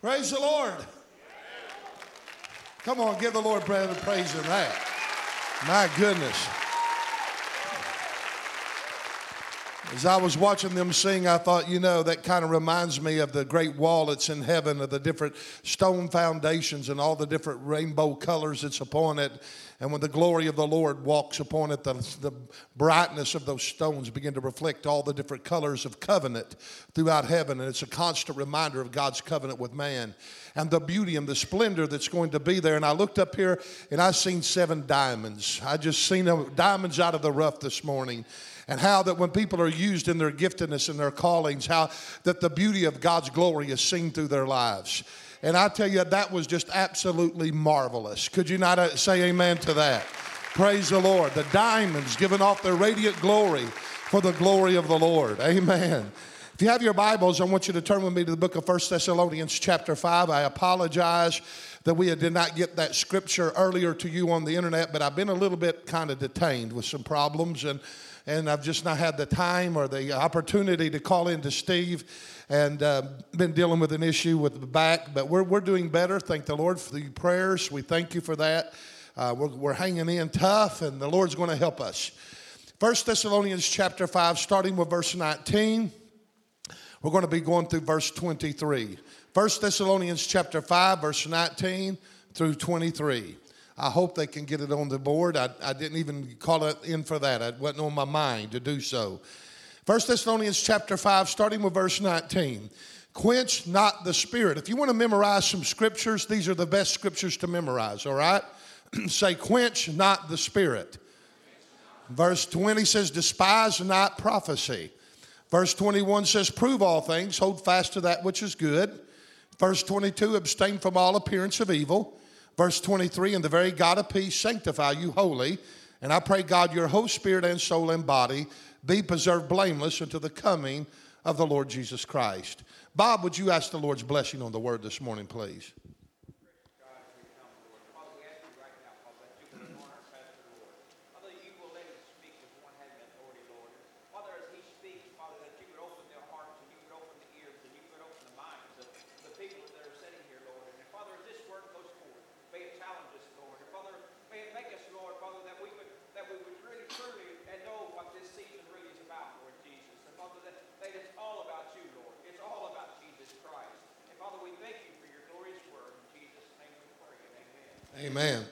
Praise the Lord. Come on, give the Lord praise in that. My goodness. As I was watching them sing, I thought, you know, that kind of reminds me of the great wall that's in heaven, of the different stone foundations and all the different rainbow colors that's upon it. And when the glory of the Lord walks upon it, the, the brightness of those stones begin to reflect all the different colors of covenant throughout heaven. And it's a constant reminder of God's covenant with man and the beauty and the splendor that's going to be there. And I looked up here and I seen seven diamonds. I just seen diamonds out of the rough this morning and how that when people are used in their giftedness and their callings, how that the beauty of God's glory is seen through their lives. And I tell you, that was just absolutely marvelous. Could you not uh, say amen to that? Praise the Lord. The diamonds giving off their radiant glory for the glory of the Lord. Amen. If you have your Bibles, I want you to turn with me to the book of 1 Thessalonians, chapter 5. I apologize that we did not get that scripture earlier to you on the internet, but I've been a little bit kind of detained with some problems. And and I've just not had the time or the opportunity to call in to Steve and uh, been dealing with an issue with the back. But we're, we're doing better. Thank the Lord for the prayers. We thank you for that. Uh, we're, we're hanging in tough, and the Lord's going to help us. First Thessalonians chapter 5, starting with verse 19. We're going to be going through verse 23. First Thessalonians chapter 5, verse 19 through 23. I hope they can get it on the board. I, I didn't even call it in for that. It wasn't on my mind to do so. 1 Thessalonians chapter 5, starting with verse 19. Quench not the spirit. If you want to memorize some scriptures, these are the best scriptures to memorize, all right? Say, quench not the spirit. Verse 20 says, despise not prophecy. Verse 21 says, prove all things, hold fast to that which is good. Verse 22, abstain from all appearance of evil. Verse 23 And the very God of peace sanctify you wholly. And I pray, God, your whole spirit and soul and body be preserved blameless until the coming of the Lord Jesus Christ. Bob, would you ask the Lord's blessing on the word this morning, please? Amen.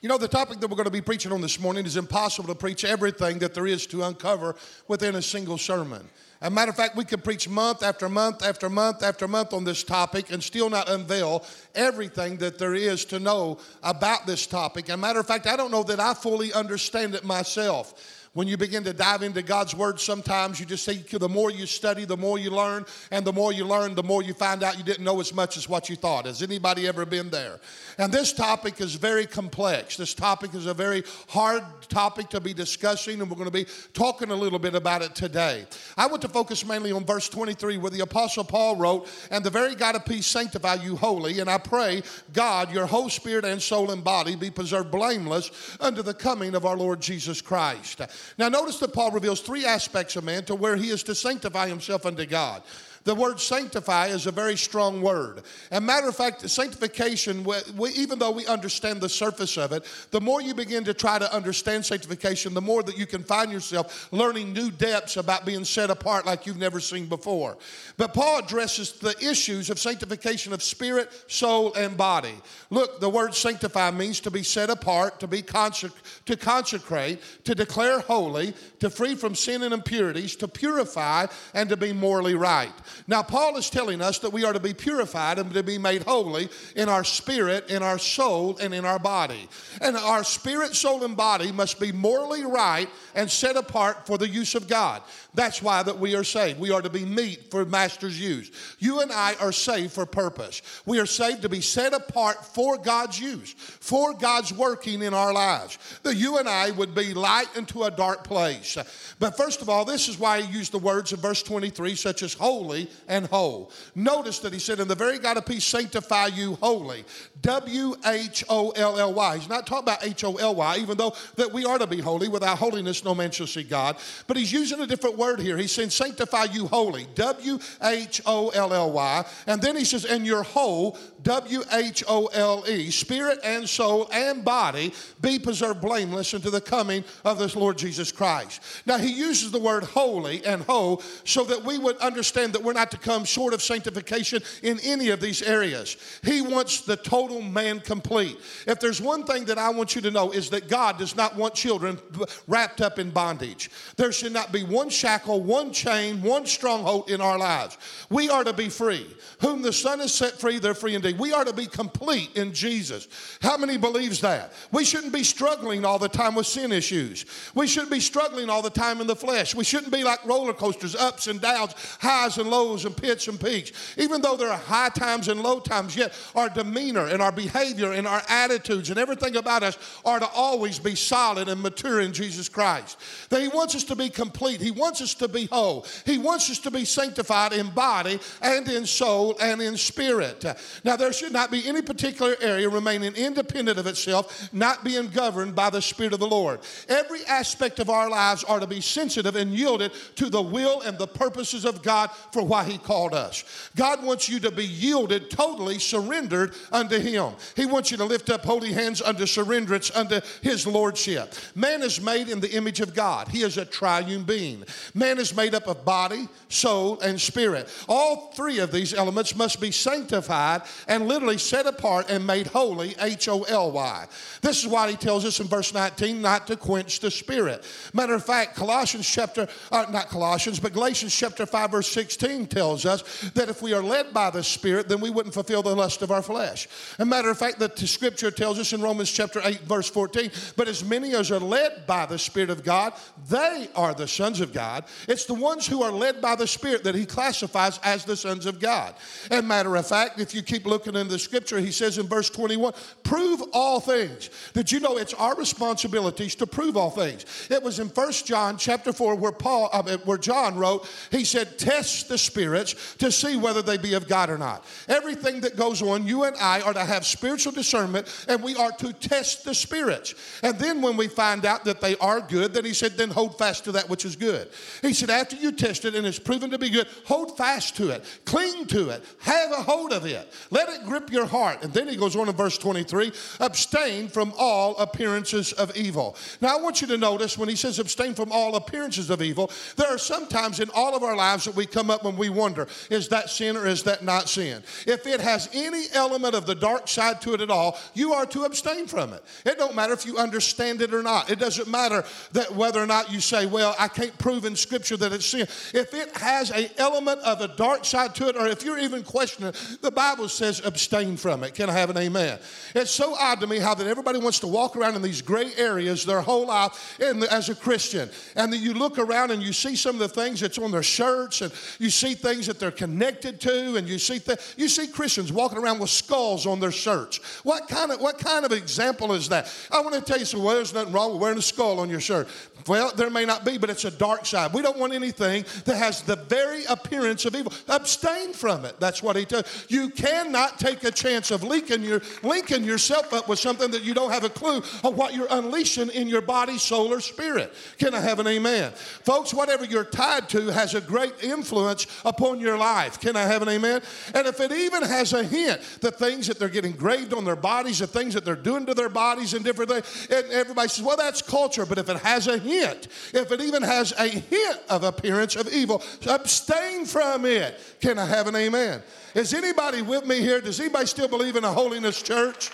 You know, the topic that we're going to be preaching on this morning is impossible to preach everything that there is to uncover within a single sermon. As a matter of fact, we could preach month after month after month after month on this topic and still not unveil everything that there is to know about this topic. As a matter of fact, I don't know that I fully understand it myself when you begin to dive into God's Word, sometimes you just see the more you study, the more you learn, and the more you learn, the more you find out you didn't know as much as what you thought. Has anybody ever been there? And this topic is very complex. This topic is a very hard topic to be discussing, and we're going to be talking a little bit about it today. I want to focus mainly on verse 23, where the Apostle Paul wrote, And the very God of peace sanctify you wholly, and I pray, God, your whole spirit and soul and body be preserved blameless unto the coming of our Lord Jesus Christ. Now, notice that Paul reveals three aspects of man to where he is to sanctify himself unto God. The word sanctify is a very strong word. And matter of fact, sanctification, we, even though we understand the surface of it, the more you begin to try to understand sanctification, the more that you can find yourself learning new depths about being set apart like you've never seen before. But Paul addresses the issues of sanctification of spirit, soul, and body. Look, the word sanctify means to be set apart, to be consec- to consecrate, to declare holy, to free from sin and impurities, to purify, and to be morally right. Now, Paul is telling us that we are to be purified and to be made holy in our spirit, in our soul, and in our body. And our spirit, soul, and body must be morally right and set apart for the use of God. That's why that we are saved. We are to be meat for master's use. You and I are saved for purpose. We are saved to be set apart for God's use, for God's working in our lives. That you and I would be light into a dark place. But first of all, this is why he used the words in verse 23, such as holy and whole. Notice that he said, "In the very God of peace sanctify you holy." W H O L L Y. He's not talking about H O L Y, even though that we are to be holy. Without holiness, no man shall see God. But he's using a different word here. He's saying, sanctify you wholly, W H O L L Y. And then he says, and your whole, W H O L E, spirit and soul and body, be preserved blameless unto the coming of this Lord Jesus Christ. Now, he uses the word holy and whole so that we would understand that we're not to come short of sanctification in any of these areas. He wants the total man complete. If there's one thing that I want you to know is that God does not want children wrapped up in bondage. There should not be one shackle, one chain, one stronghold in our lives. We are to be free. Whom the Son has set free, they're free indeed. We are to be complete in Jesus. How many believes that? We shouldn't be struggling all the time with sin issues. We shouldn't be struggling all the time in the flesh. We shouldn't be like roller coasters, ups and downs, highs and lows, and pits and peaks. Even though there are high times and low times, yet our demeanor and our behavior and our attitudes and everything about us are to always be solid and mature in Jesus Christ. That He wants us to be complete. He wants us to be whole. He wants us to be sanctified in body and in soul and in spirit. Now, there should not be any particular area remaining independent of itself, not being governed by the Spirit of the Lord. Every aspect of our lives are to be sensitive and yielded to the will and the purposes of God for why He called us. God wants you to be yielded, totally surrendered unto Him. He wants you to lift up holy hands under surrenderance unto His Lordship. Man is made in the image of God, He is a triune being. Man is made up of body, soul, and spirit. All three of these elements must be sanctified and literally set apart and made holy, H O L Y. This is why he tells us in verse 19 not to quench the spirit. Matter of fact, Colossians chapter, uh, not Colossians, but Galatians chapter 5, verse 16 tells us that if we are led by the Spirit, then we wouldn't fulfill the lust of our flesh. A matter of fact, the scripture tells us in Romans chapter 8, verse 14, but as many as are led by the Spirit of God, they are the sons of God. It's the ones who are led by the Spirit that he classifies as the sons of God. And matter of fact, if you keep looking in the scripture, he says in verse 21, prove all things. Did you know it's our responsibilities to prove all things? It was in First John chapter 4 where Paul, uh, where John wrote, he said, test the spirits to see whether they be of God or not. Everything that goes on, you and I are to have spiritual discernment and we are to test the spirits. And then when we find out that they are good, then he said, then hold fast to that which is good. He said, after you test it and it's proven to be good, hold fast to it, cling to it, have a hold of it, let it grip your heart. And then he goes on in verse 23 abstain from all appearances of evil. Now, I want you to notice when he says abstain from all appearances of evil, there are sometimes in all of our lives that we come up when we wonder, is that sin or is that not sin? If it has any element of the dark side to it at all, you are to abstain from it. It don't matter if you understand it or not. It doesn't matter that whether or not you say, well, I can't prove in scripture that it's sin. If it has a element of a dark side to it, or if you're even questioning it, the Bible says abstain from it. Can I have an amen? It's so odd to me how that everybody wants to walk around in these gray areas their whole life as a Christian. And you look around and you see some of the things that's on their shirts and you see things that they're connected to and you see th- you see Christians walking around with skulls on their shirts. What kind of what kind of example is that? I want to tell you so well, there's nothing wrong with wearing a skull on your shirt. Well, there may not be, but it's a dark side. We don't want anything that has the very appearance of evil. Abstain from it. That's what he does. You cannot take a chance of linking, your, linking yourself up with something that you don't have a clue of what you're unleashing in your body, soul, or spirit. Can I have an amen? Folks, whatever you're tied to has a great influence upon your life. Can I have an amen? And if it even has a hint, the things that they're getting graved on their bodies, the things that they're doing to their bodies and different things, and everybody says, well, that's culture. But if it has a hint, if it even has a hint of appearance of evil, abstain from it. Can I have an amen? Is anybody with me here? Does anybody still believe in a holiness church?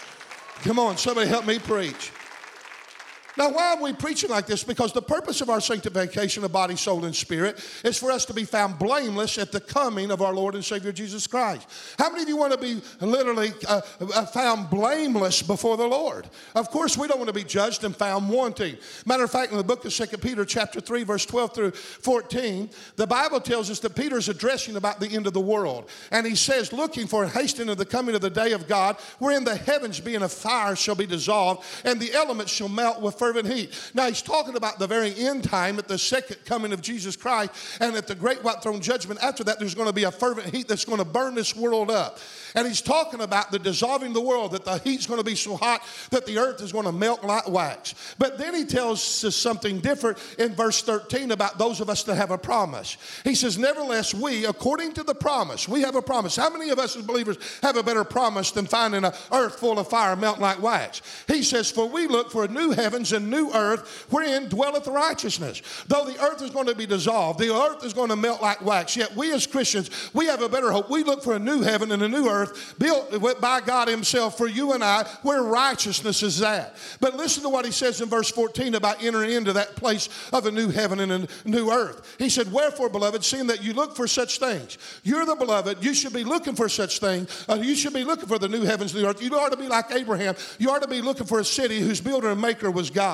Come on, somebody help me preach. Now, why are we preaching like this? Because the purpose of our sanctification of body, soul, and spirit is for us to be found blameless at the coming of our Lord and Savior Jesus Christ. How many of you want to be literally uh, uh found blameless before the Lord? Of course, we don't want to be judged and found wanting. Matter of fact, in the book of 2 Peter, chapter 3, verse 12 through 14, the Bible tells us that Peter is addressing about the end of the world. And he says, looking for hastening of the coming of the day of God, wherein the heavens being a fire shall be dissolved, and the elements shall melt with fervent heat. Now, he's talking about the very end time at the second coming of Jesus Christ, and at the great white throne judgment. After that, there's going to be a fervent heat that's going to burn this world up. And he's talking about the dissolving the world, that the heat's going to be so hot that the earth is going to melt like wax. But then he tells us something different in verse 13 about those of us that have a promise. He says, Nevertheless, we, according to the promise, we have a promise. How many of us as believers have a better promise than finding an earth full of fire melt like wax? He says, For we look for a new heavens and new earth wherein dwelleth righteousness. Though the earth is going to be dissolved, the earth is going to melt like wax, yet we as Christians, we have a better hope. We look for a new heaven and a new earth built by God Himself for you and I, where righteousness is at. But listen to what He says in verse 14 about entering into that place of a new heaven and a new earth. He said, Wherefore, beloved, seeing that you look for such things, you're the beloved, you should be looking for such things. Uh, you should be looking for the new heavens and the earth. You ought to be like Abraham. You ought to be looking for a city whose builder and maker was God.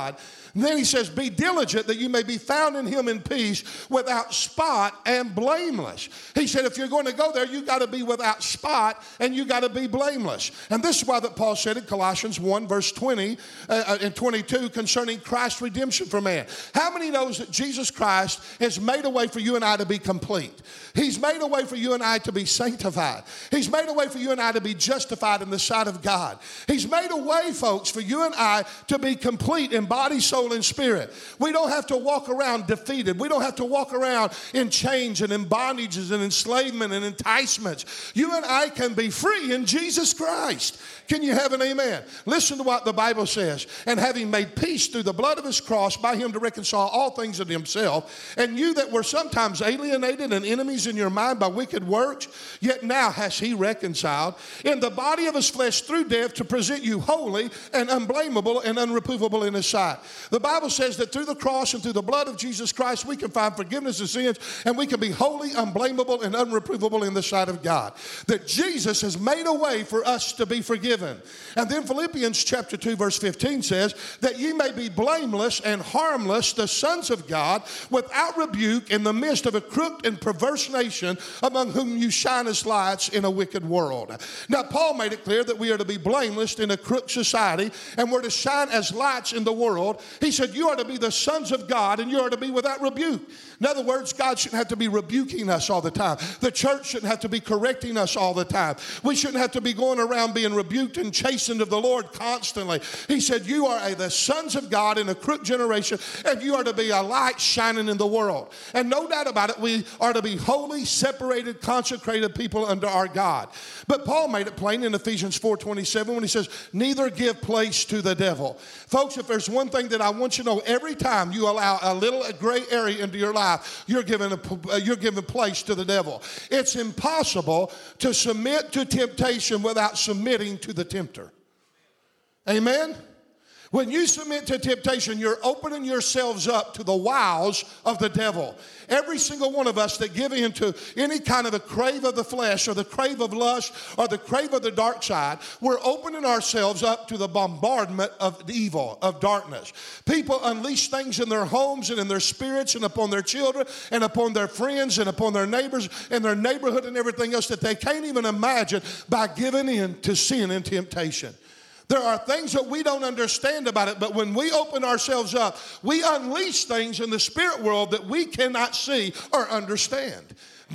And then he says, Be diligent that you may be found in him in peace without spot and blameless. He said, If you're going to go there, you got to be without spot and you got to be blameless. And this is why that Paul said in Colossians 1, verse 20 uh, uh and 22 concerning Christ's redemption for man. How many knows that Jesus Christ has made a way for you and I to be complete? He's made a way for you and I to be sanctified. He's made a way for you and I to be justified in the sight of God. He's made a way, folks, for you and I to be complete in body, soul, soul, and spirit. We don't have to walk around defeated. We don't have to walk around in chains and in bondages and enslavement and enticements. You and I can be free in Jesus Christ. Can you have an amen? Listen to what the Bible says. And having made peace through the blood of his cross, by him to reconcile all things unto himself, and you that were sometimes alienated and enemies in your mind by wicked works, yet now has he reconciled in the body of his flesh through death to present you holy and unblameable and unreprovable in his sight. The Bible says that through the cross and through the blood of Jesus Christ, we can find forgiveness of sins and we can be holy, unblameable, and unreprovable in the sight of God. That Jesus has made a way for us to be forgiven. And then Philippians chapter 2, verse 15 says, That ye may be blameless and harmless, the sons of God, without rebuke in the midst of a crooked and perverse nation, among whom you shine as lights in a wicked world. Now, Paul made it clear that we are to be blameless in a crooked society and we're to shine as lights in the world. He said, You are to be the sons of God and you are to be without rebuke. In other words, God shouldn't have to be rebuking us all the time. The church shouldn't have to be correcting us all the time. We shouldn't have to be going around being rebuked and chastened of the Lord constantly. He said, You are a, the sons of God in a crooked generation, and you are to be a light shining in the world. And no doubt about it, we are to be holy, separated, consecrated people under our God. But Paul made it plain in Ephesians 4:27 when he says, Neither give place to the devil. Folks, if there's one thing that I want you to know every time you allow a little gray area into your life, you're giving, a, uh, you're giving place to the devil. It's impossible to submit to temptation without submitting to the tempter. Amen? When you submit to temptation, you're opening yourselves up to the wiles of the devil. Every single one of us that give in to any kind of a crave of the flesh or the crave of lust or the crave of the dark side, we're opening ourselves up to the bombardment of evil, of darkness. People unleash things in their homes and in their spirits and upon their children and upon their friends and upon their neighbors and their neighborhood and everything else that they can't even imagine by giving in to sin and temptation. There are things that we don't understand about it, but when we open ourselves up, we unleash things in the spirit world that we cannot see or understand.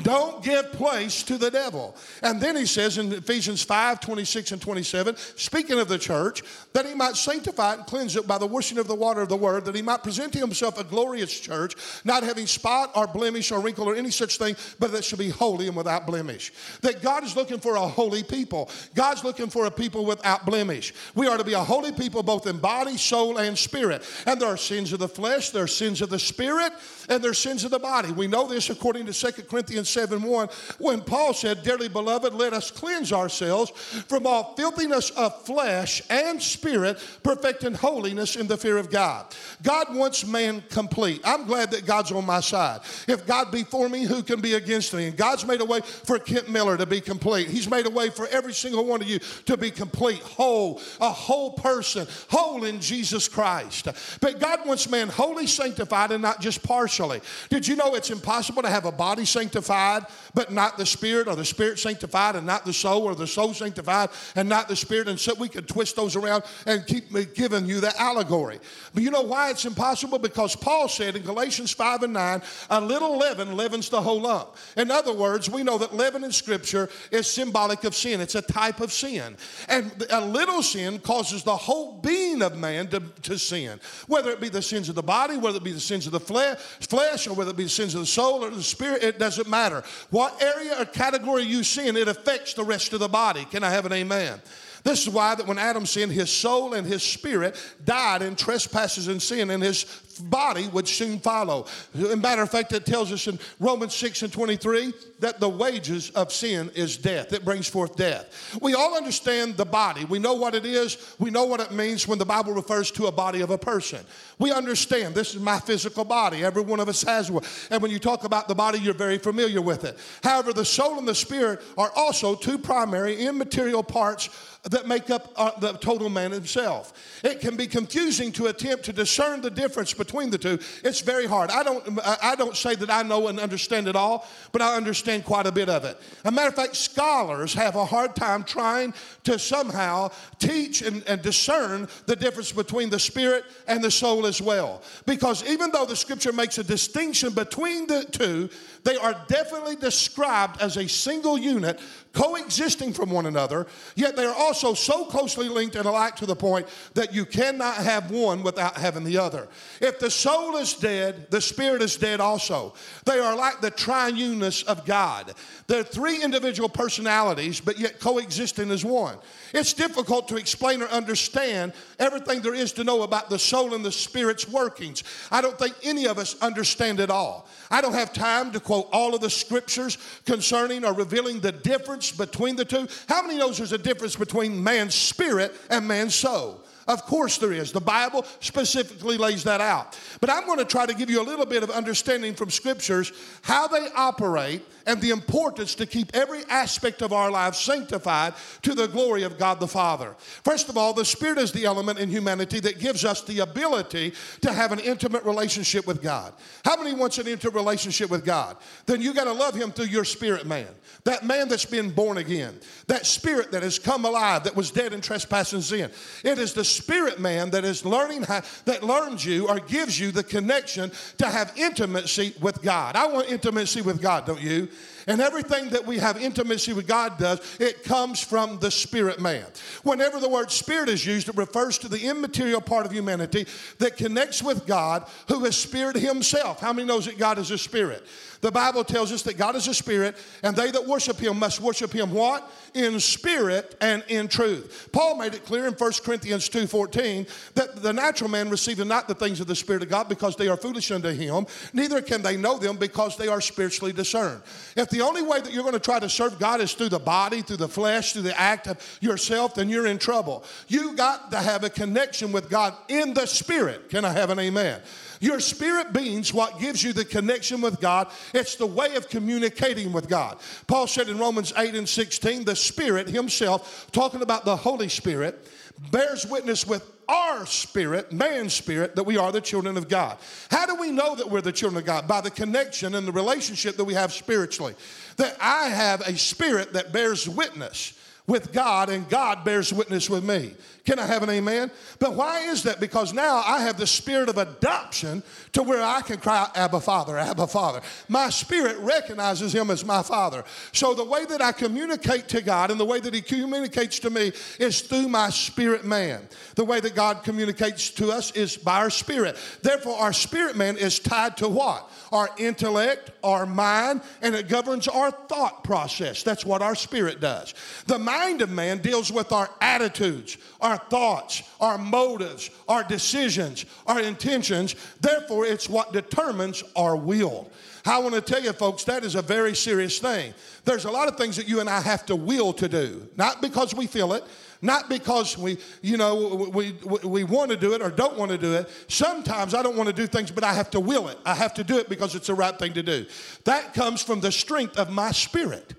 Don't give place to the devil. And then he says in Ephesians 5 26 and 27, speaking of the church, that he might sanctify it and cleanse it by the washing of the water of the word, that he might present to himself a glorious church, not having spot or blemish or wrinkle or any such thing, but that should be holy and without blemish. That God is looking for a holy people. God's looking for a people without blemish. We are to be a holy people both in body, soul, and spirit. And there are sins of the flesh, there are sins of the spirit, and their sins of the body. We know this according to 2 Corinthians 7 1, when Paul said, Dearly beloved, let us cleanse ourselves from all filthiness of flesh and spirit, perfecting holiness in the fear of God. God wants man complete. I'm glad that God's on my side. If God be for me, who can be against me? And God's made a way for Kent Miller to be complete. He's made a way for every single one of you to be complete, whole, a whole person, whole in Jesus Christ. But God wants man wholly sanctified and not just partially. Did you know it's impossible to have a body sanctified? but not the spirit, or the spirit sanctified and not the soul, or the soul sanctified and not the spirit. And so we could twist those around and keep giving you the allegory. But you know why it's impossible? Because Paul said in Galatians 5 and 9, a little leaven leavens the whole lump. In other words, we know that leaven in Scripture is symbolic of sin, it's a type of sin. And a little sin causes the whole being of man to, to sin, whether it be the sins of the body, whether it be the sins of the flesh, flesh, or whether it be the sins of the soul or the spirit, it doesn't matter. What area or category you sin, it affects the rest of the body. Can I have an amen? This is why that when Adam sinned, his soul and his spirit died in trespasses and sin, and his body would soon follow. As matter of fact, it tells us in Romans 6 and 23 that the wages of sin is death. It brings forth death. We all understand the body. We know what it is. We know what it means when the Bible refers to a body of a person. We understand this is my physical body. Every one of us has one. And when you talk about the body, you're very familiar with it. However, the soul and the spirit are also two primary immaterial parts that make up uh, the total man himself. It can be confusing to attempt to discern the difference between the two. It's very hard. I don't, I don't say that I know and understand it all, but I understand quite a bit of it. As a matter of fact, scholars have a hard time trying to somehow teach and, and discern the difference between the spirit and the soul as well. Because even though the scripture makes a distinction between the two, they are definitely described as a single unit coexisting from one another, yet they are also so closely linked and alike to the point that you cannot have one without having the other. If the soul is dead, the spirit is dead also. They are like the triuneness of God. They're three individual personalities, but yet coexisting as one. It's difficult to explain or understand everything there is to know about the soul and the spirit's workings. I don't think any of us understand it all. I don't have time to quote all of the scriptures concerning or revealing the difference between the two. How many knows there's a difference between man's spirit and man's soul? Of course, there is. The Bible specifically lays that out. But I'm going to try to give you a little bit of understanding from scriptures how they operate and the importance to keep every aspect of our lives sanctified to the glory of God the Father. First of all, the Spirit is the element in humanity that gives us the ability to have an intimate relationship with God. How many wants an intimate relationship with God? Then you got to love Him through your spirit man. That man that's been born again. That spirit that has come alive, that was dead in trespass and sin. It is the spirit man that is learning how, that learns you or gives you the connection to have intimacy with God. I want intimacy with God, don't you? And everything that we have intimacy with God does, it comes from the spirit man. Whenever the word spirit is used, it refers to the immaterial part of humanity that connects with God, who is spirit himself. How many knows that God is a spirit? The Bible tells us that God is a spirit, and they that worship him must worship him what? In spirit and in truth. Paul made it clear in 1 Corinthians 2:14 that the natural man receiveth not the things of the Spirit of God because they are foolish unto him, neither can they know them because they are spiritually discerned. If the only way that you're going to try to serve God is through the body, through the flesh, through the act of yourself, then you're in trouble. You got to have a connection with God in the spirit. Can I have an amen? Your spirit being's what gives you the connection with God. It's the way of communicating with God. Paul said in Romans 8 and 16, the Spirit Himself, talking about the Holy Spirit, bears witness with our spirit, man's spirit, that we are the children of God. How do we know that we're the children of God? By the connection and the relationship that we have spiritually. That I have a spirit that bears witness with God and God bears witness with me. Can I have an amen? But why is that? Because now I have the spirit of adoption to where I can cry out, Abba Father, Abba Father. My spirit recognizes him as my Father. So the way that I communicate to God and the way that he communicates to me is through my spirit man. The way that God communicates to us is by our spirit. Therefore, our spirit man is tied to what? Our intellect, our mind, and it governs our thought process. That's what our spirit does. The mind of man deals with our attitudes, our thoughts, our motives, our decisions, our intentions. Therefore, it's what determines our will. I want to tell you, folks, that is a very serious thing. There's a lot of things that you and I have to will to do, not because we feel it, not because we, you know, we, we, we want to do it or don't want to do it. Sometimes I don't want to do things, but I have to will it. I have to do it because it's the right thing to do. That comes from the strength of my spirit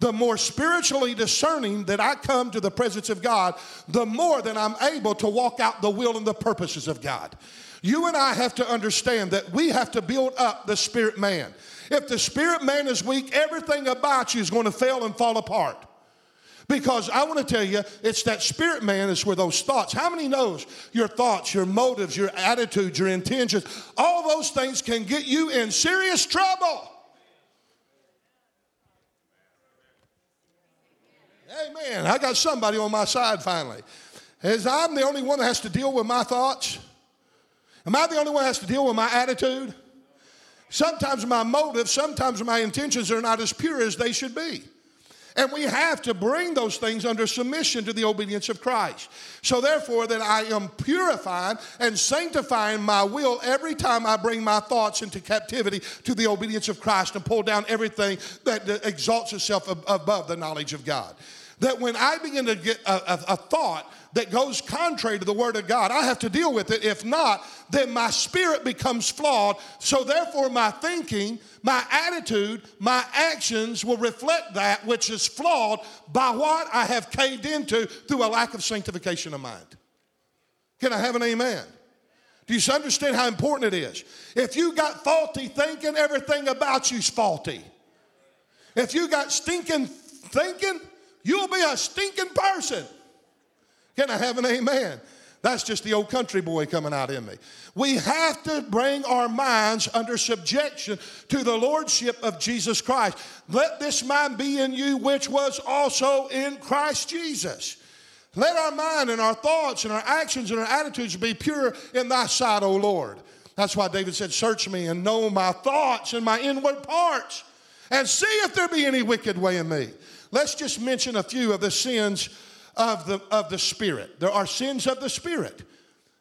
the more spiritually discerning that I come to the presence of God, the more that I'm able to walk out the will and the purposes of God. You and I have to understand that we have to build up the spirit man. If the spirit man is weak, everything about you is going to fail and fall apart. Because I want to tell you, it's that spirit man is where those thoughts. How many knows your thoughts, your motives, your attitudes, your intentions, all those things can get you in serious trouble. Amen. I got somebody on my side finally. As I'm the only one that has to deal with my thoughts. Am I the only one that has to deal with my attitude? Sometimes my motives, sometimes my intentions are not as pure as they should be. And we have to bring those things under submission to the obedience of Christ. So, therefore, that I am purifying and sanctifying my will every time I bring my thoughts into captivity to the obedience of Christ and pull down everything that exalts itself above the knowledge of God. That when I begin to get a, a, a thought that goes contrary to the Word of God. I have to deal with it. If not, then my spirit becomes flawed. So, therefore, my thinking, my attitude, my actions will reflect that which is flawed by what I have caved into through a lack of sanctification of mind. Can I have an amen? Do you understand how important it is? If you got faulty thinking, everything about you's faulty. If you got stinking thinking, you'll be a stinking person. Can I have an amen? That's just the old country boy coming out in me. We have to bring our minds under subjection to the lordship of Jesus Christ. Let this mind be in you, which was also in Christ Jesus. Let our mind and our thoughts and our actions and our attitudes be pure in thy sight, O Lord. That's why David said, Search me and know my thoughts and my inward parts, and see if there be any wicked way in me. Let's just mention a few of the sins of the, of the Spirit. There are sins of the Spirit.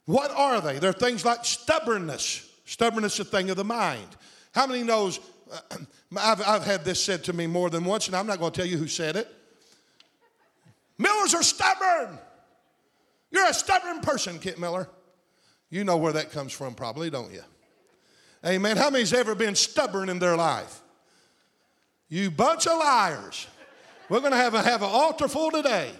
What are they? They're things like stubbornness. Stubbornness is a thing of the mind. How many knows? I've, I've had this said to me more than once, and I'm not going to tell you who said it. Millers are stubborn. You're a stubborn person, Kent Miller. You know where that comes from, probably, don't you? Amen. How many's ever been stubborn in their life? You bunch of liars. We're going to have, a, have an altar full today.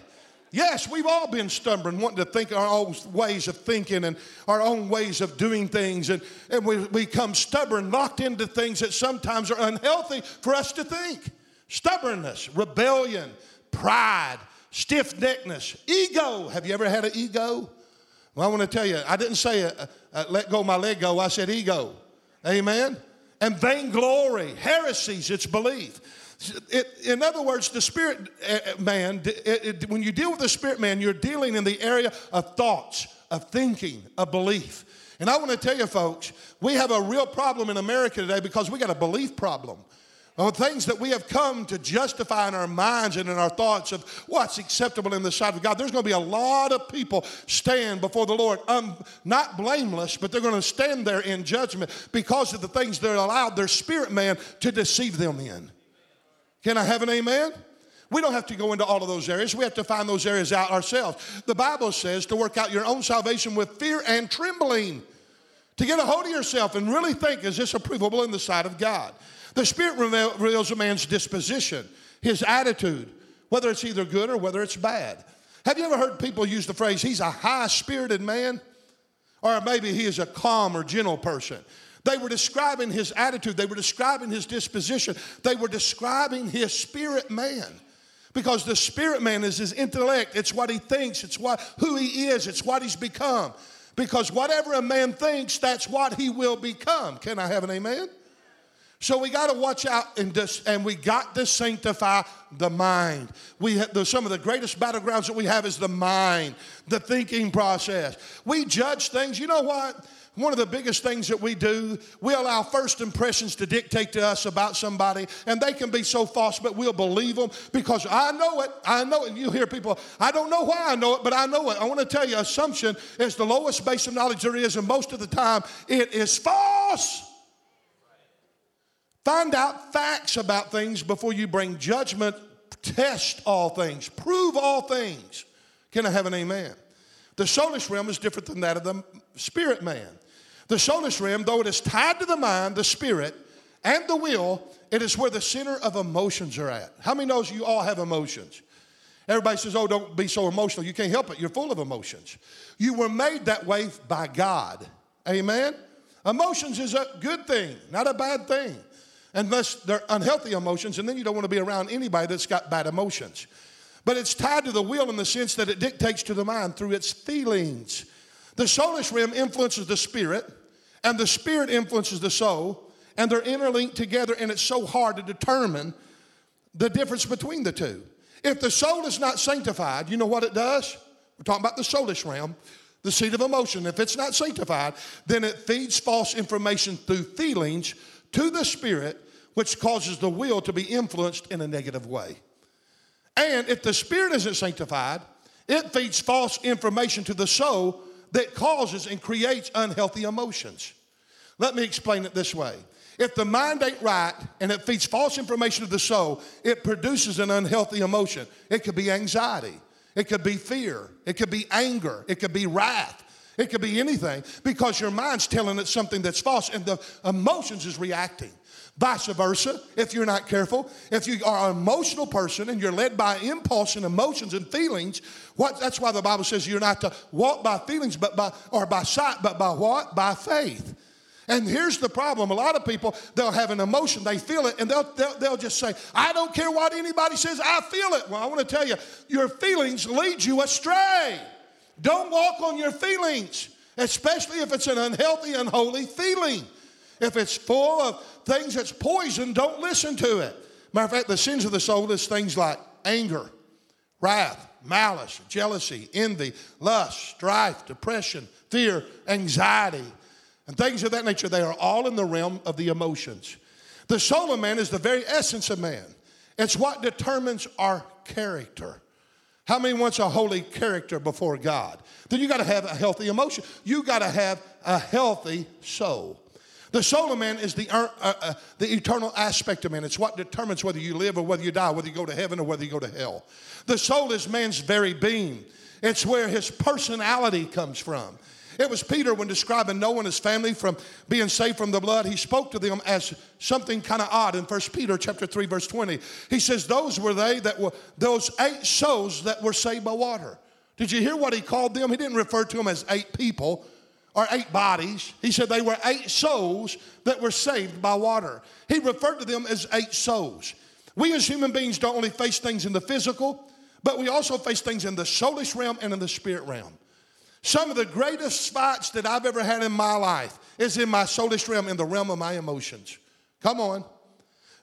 Yes, we've all been stubborn, wanting to think our own ways of thinking and our own ways of doing things. And, and we become stubborn, locked into things that sometimes are unhealthy for us to think. Stubbornness, rebellion, pride, stiff neckedness, ego. Have you ever had an ego? Well, I want to tell you, I didn't say a, a, let go my leg go, I said ego. Amen? And vainglory, heresies, it's belief. It, in other words, the spirit uh, uh, man, it, it, when you deal with the spirit man, you're dealing in the area of thoughts, of thinking, of belief. And I want to tell you, folks, we have a real problem in America today because we got a belief problem. Of things that we have come to justify in our minds and in our thoughts of what's acceptable in the sight of God. There's going to be a lot of people stand before the Lord, um, not blameless, but they're going to stand there in judgment because of the things that allowed their spirit man to deceive them in. Can I have an amen? We don't have to go into all of those areas. We have to find those areas out ourselves. The Bible says to work out your own salvation with fear and trembling. To get a hold of yourself and really think, is this approvable in the sight of God? The Spirit reveals a man's disposition, his attitude, whether it's either good or whether it's bad. Have you ever heard people use the phrase, he's a high spirited man? Or maybe he is a calm or gentle person. They were describing his attitude, they were describing his disposition, they were describing his spirit man. Because the spirit man is his intellect, it's what he thinks, it's what who he is, it's what he's become. Because whatever a man thinks, that's what he will become. Can I have an amen? So we got to watch out and, dis, and we got to sanctify the mind. We have, the, some of the greatest battlegrounds that we have is the mind, the thinking process. We judge things. You know what? One of the biggest things that we do, we allow first impressions to dictate to us about somebody, and they can be so false, but we'll believe them because I know it. I know it. You hear people, I don't know why I know it, but I know it. I want to tell you, assumption is the lowest base of knowledge there is, and most of the time it is false. Find out facts about things before you bring judgment. Test all things, prove all things. Can I have an amen? The soulish realm is different than that of the spirit man. The soulish realm, though it is tied to the mind, the spirit, and the will, it is where the center of emotions are at. How many knows you all have emotions? Everybody says, oh, don't be so emotional. You can't help it. You're full of emotions. You were made that way by God. Amen? Emotions is a good thing, not a bad thing. Unless they're unhealthy emotions, and then you don't want to be around anybody that's got bad emotions. But it's tied to the will in the sense that it dictates to the mind through its feelings. The soulish realm influences the spirit, and the spirit influences the soul, and they're interlinked together, and it's so hard to determine the difference between the two. If the soul is not sanctified, you know what it does? We're talking about the soulish realm, the seat of emotion. If it's not sanctified, then it feeds false information through feelings to the spirit, which causes the will to be influenced in a negative way. And if the spirit isn't sanctified, it feeds false information to the soul that causes and creates unhealthy emotions. Let me explain it this way. If the mind ain't right and it feeds false information to the soul, it produces an unhealthy emotion. It could be anxiety, it could be fear, it could be anger, it could be wrath, it could be anything because your mind's telling it something that's false and the emotions is reacting. Vice versa, if you're not careful, if you are an emotional person and you're led by impulse and emotions and feelings, what, that's why the Bible says you're not to walk by feelings, but by or by sight, but by what? By faith. And here's the problem a lot of people, they'll have an emotion, they feel it, and they'll, they'll, they'll, just say, I don't care what anybody says, I feel it. Well, I want to tell you, your feelings lead you astray. Don't walk on your feelings, especially if it's an unhealthy, unholy feeling. If it's full of things that's poison, don't listen to it. Matter of fact, the sins of the soul is things like anger, wrath, malice, jealousy, envy, lust, strife, depression, fear, anxiety and things of that nature. They are all in the realm of the emotions. The soul of man is the very essence of man, it's what determines our character. How many wants a holy character before God? Then you got to have a healthy emotion. You got to have a healthy soul. The soul of man is the, uh, uh, the eternal aspect of man. It's what determines whether you live or whether you die, whether you go to heaven or whether you go to hell. The soul is man's very being. It's where his personality comes from. It was Peter when describing Noah and his family from being saved from the blood. He spoke to them as something kind of odd in 1 Peter chapter 3 verse 20. He says those were they that were those eight souls that were saved by water. Did you hear what he called them? He didn't refer to them as eight people or eight bodies. He said they were eight souls that were saved by water. He referred to them as eight souls. We as human beings don't only face things in the physical, but we also face things in the soulish realm and in the spirit realm. Some of the greatest fights that I've ever had in my life is in my soulish realm, in the realm of my emotions. Come on.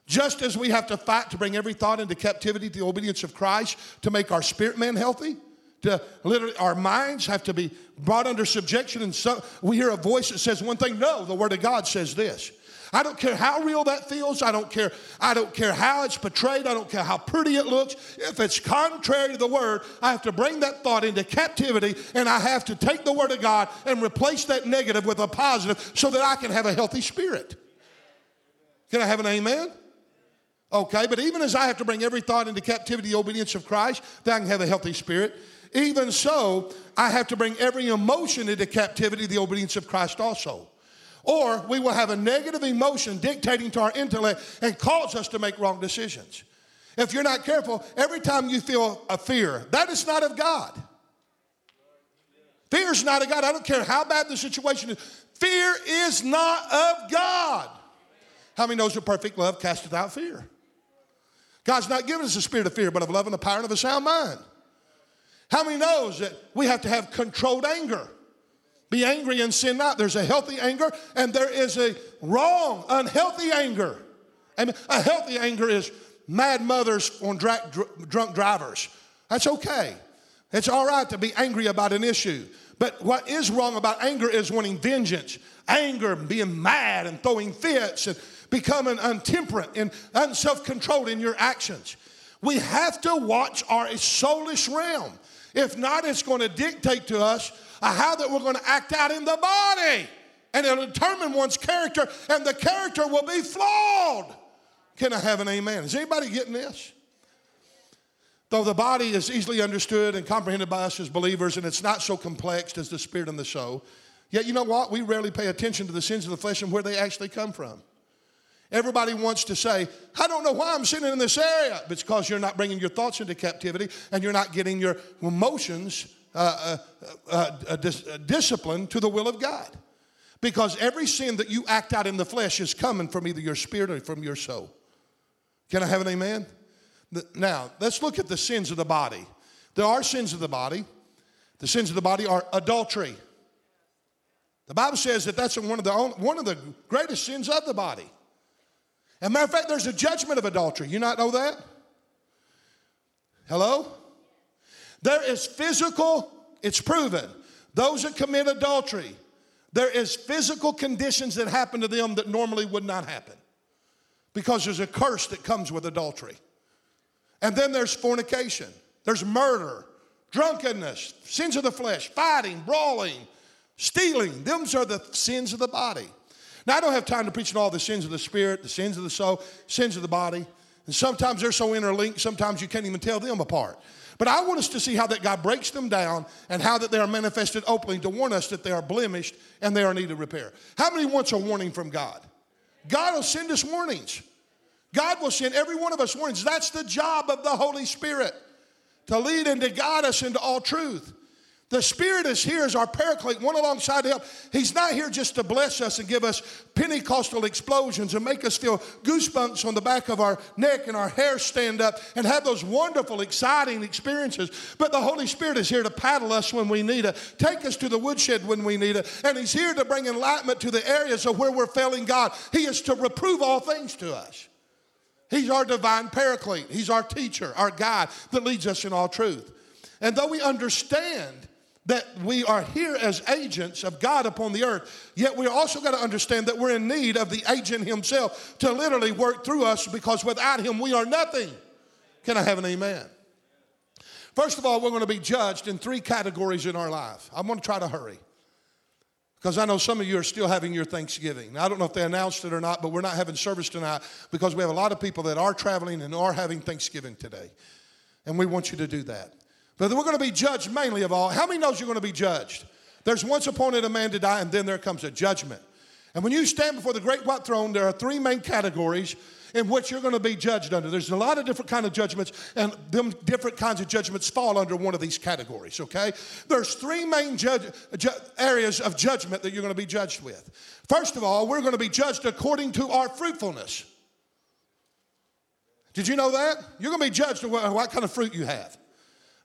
Just as we have to fight to bring every thought into captivity to the obedience of Christ to make our spirit man healthy, to literally our minds have to be brought under subjection. And so we hear a voice that says one thing. No, the Word of God says this. I don't care how real that feels. I don't care. I don't care how it's portrayed. I don't care how pretty it looks. If it's contrary to the word, I have to bring that thought into captivity and I have to take the word of God and replace that negative with a positive so that I can have a healthy spirit. Can I have an amen? Okay, but even as I have to bring every thought into captivity, the obedience of Christ, that I can have a healthy spirit. Even so, I have to bring every emotion into captivity, the obedience of Christ also. Or we will have a negative emotion dictating to our intellect and cause us to make wrong decisions. If you're not careful, every time you feel a fear, that is not of God. Fear is not of God. I don't care how bad the situation is. Fear is not of God. How many knows that perfect love casteth out fear? God's not given us a spirit of fear, but of love and the power and of a sound mind. How many knows that we have to have controlled anger? Be angry and sin not. There's a healthy anger and there is a wrong, unhealthy anger. And a healthy anger is mad mothers on dra- dr- drunk drivers. That's okay. It's all right to be angry about an issue. But what is wrong about anger is wanting vengeance, anger, being mad and throwing fits and becoming untemperate and unself controlled in your actions. We have to watch our soulish realm. If not, it's going to dictate to us uh, how that we're going to act out in the body. And it'll determine one's character, and the character will be flawed. Can I have an amen? Is anybody getting this? Though the body is easily understood and comprehended by us as believers, and it's not so complex as the spirit and the soul, yet you know what? We rarely pay attention to the sins of the flesh and where they actually come from. Everybody wants to say, I don't know why I'm sitting in this area. But it's because you're not bringing your thoughts into captivity and you're not getting your emotions uh, uh, uh, uh dis- uh, to the will of God. Because every sin that you act out in the flesh is coming from either your spirit or from your soul. Can I have an amen? Now, let's look at the sins of the body. There are sins of the body. The sins of the body are adultery. The Bible says that that's one of the, one of the greatest sins of the body. As a matter of fact, there's a judgment of adultery. You not know that? Hello? There is physical, it's proven. Those that commit adultery, there is physical conditions that happen to them that normally would not happen because there's a curse that comes with adultery. And then there's fornication, there's murder, drunkenness, sins of the flesh, fighting, brawling, stealing. Those are the sins of the body. Now, I don't have time to preach on all the sins of the spirit, the sins of the soul, sins of the body. And sometimes they're so interlinked, sometimes you can't even tell them apart. But I want us to see how that God breaks them down and how that they are manifested openly to warn us that they are blemished and they are needed repair. How many wants a warning from God? God will send us warnings. God will send every one of us warnings. That's the job of the Holy Spirit to lead and to guide us into all truth. The Spirit is here as our paraclete, one alongside him. He's not here just to bless us and give us Pentecostal explosions and make us feel goosebumps on the back of our neck and our hair stand up and have those wonderful, exciting experiences. But the Holy Spirit is here to paddle us when we need it, take us to the woodshed when we need it, and He's here to bring enlightenment to the areas of where we're failing God. He is to reprove all things to us. He's our divine paraclete. He's our teacher, our guide that leads us in all truth. And though we understand that we are here as agents of God upon the earth, yet we also got to understand that we're in need of the agent himself to literally work through us because without him we are nothing. Can I have an amen? First of all, we're going to be judged in three categories in our life. I'm going to try to hurry because I know some of you are still having your Thanksgiving. I don't know if they announced it or not, but we're not having service tonight because we have a lot of people that are traveling and are having Thanksgiving today. And we want you to do that. But we're going to be judged mainly of all. How many knows you're going to be judged? There's once appointed a man to die, and then there comes a judgment. And when you stand before the great white throne, there are three main categories in which you're going to be judged under. There's a lot of different kind of judgments, and them different kinds of judgments fall under one of these categories. Okay, there's three main ju- areas of judgment that you're going to be judged with. First of all, we're going to be judged according to our fruitfulness. Did you know that? You're going to be judged on what kind of fruit you have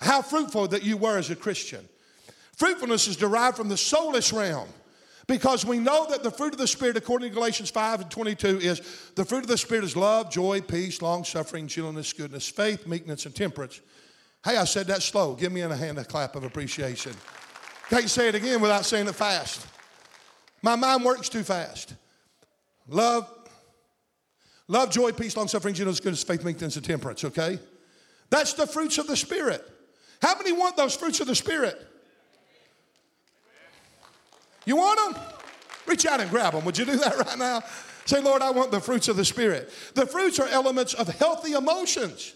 how fruitful that you were as a Christian. Fruitfulness is derived from the soulish realm because we know that the fruit of the Spirit, according to Galatians 5 and 22, is the fruit of the Spirit is love, joy, peace, long suffering, gentleness, goodness, faith, meekness, and temperance. Hey, I said that slow. Give me a hand a clap of appreciation. Can't say it again without saying it fast. My mind works too fast. Love, love, joy, peace, long suffering, gentleness, goodness, faith, meekness, and temperance, okay? That's the fruits of the Spirit. How many want those fruits of the Spirit? You want them? Reach out and grab them. Would you do that right now? Say, Lord, I want the fruits of the Spirit. The fruits are elements of healthy emotions.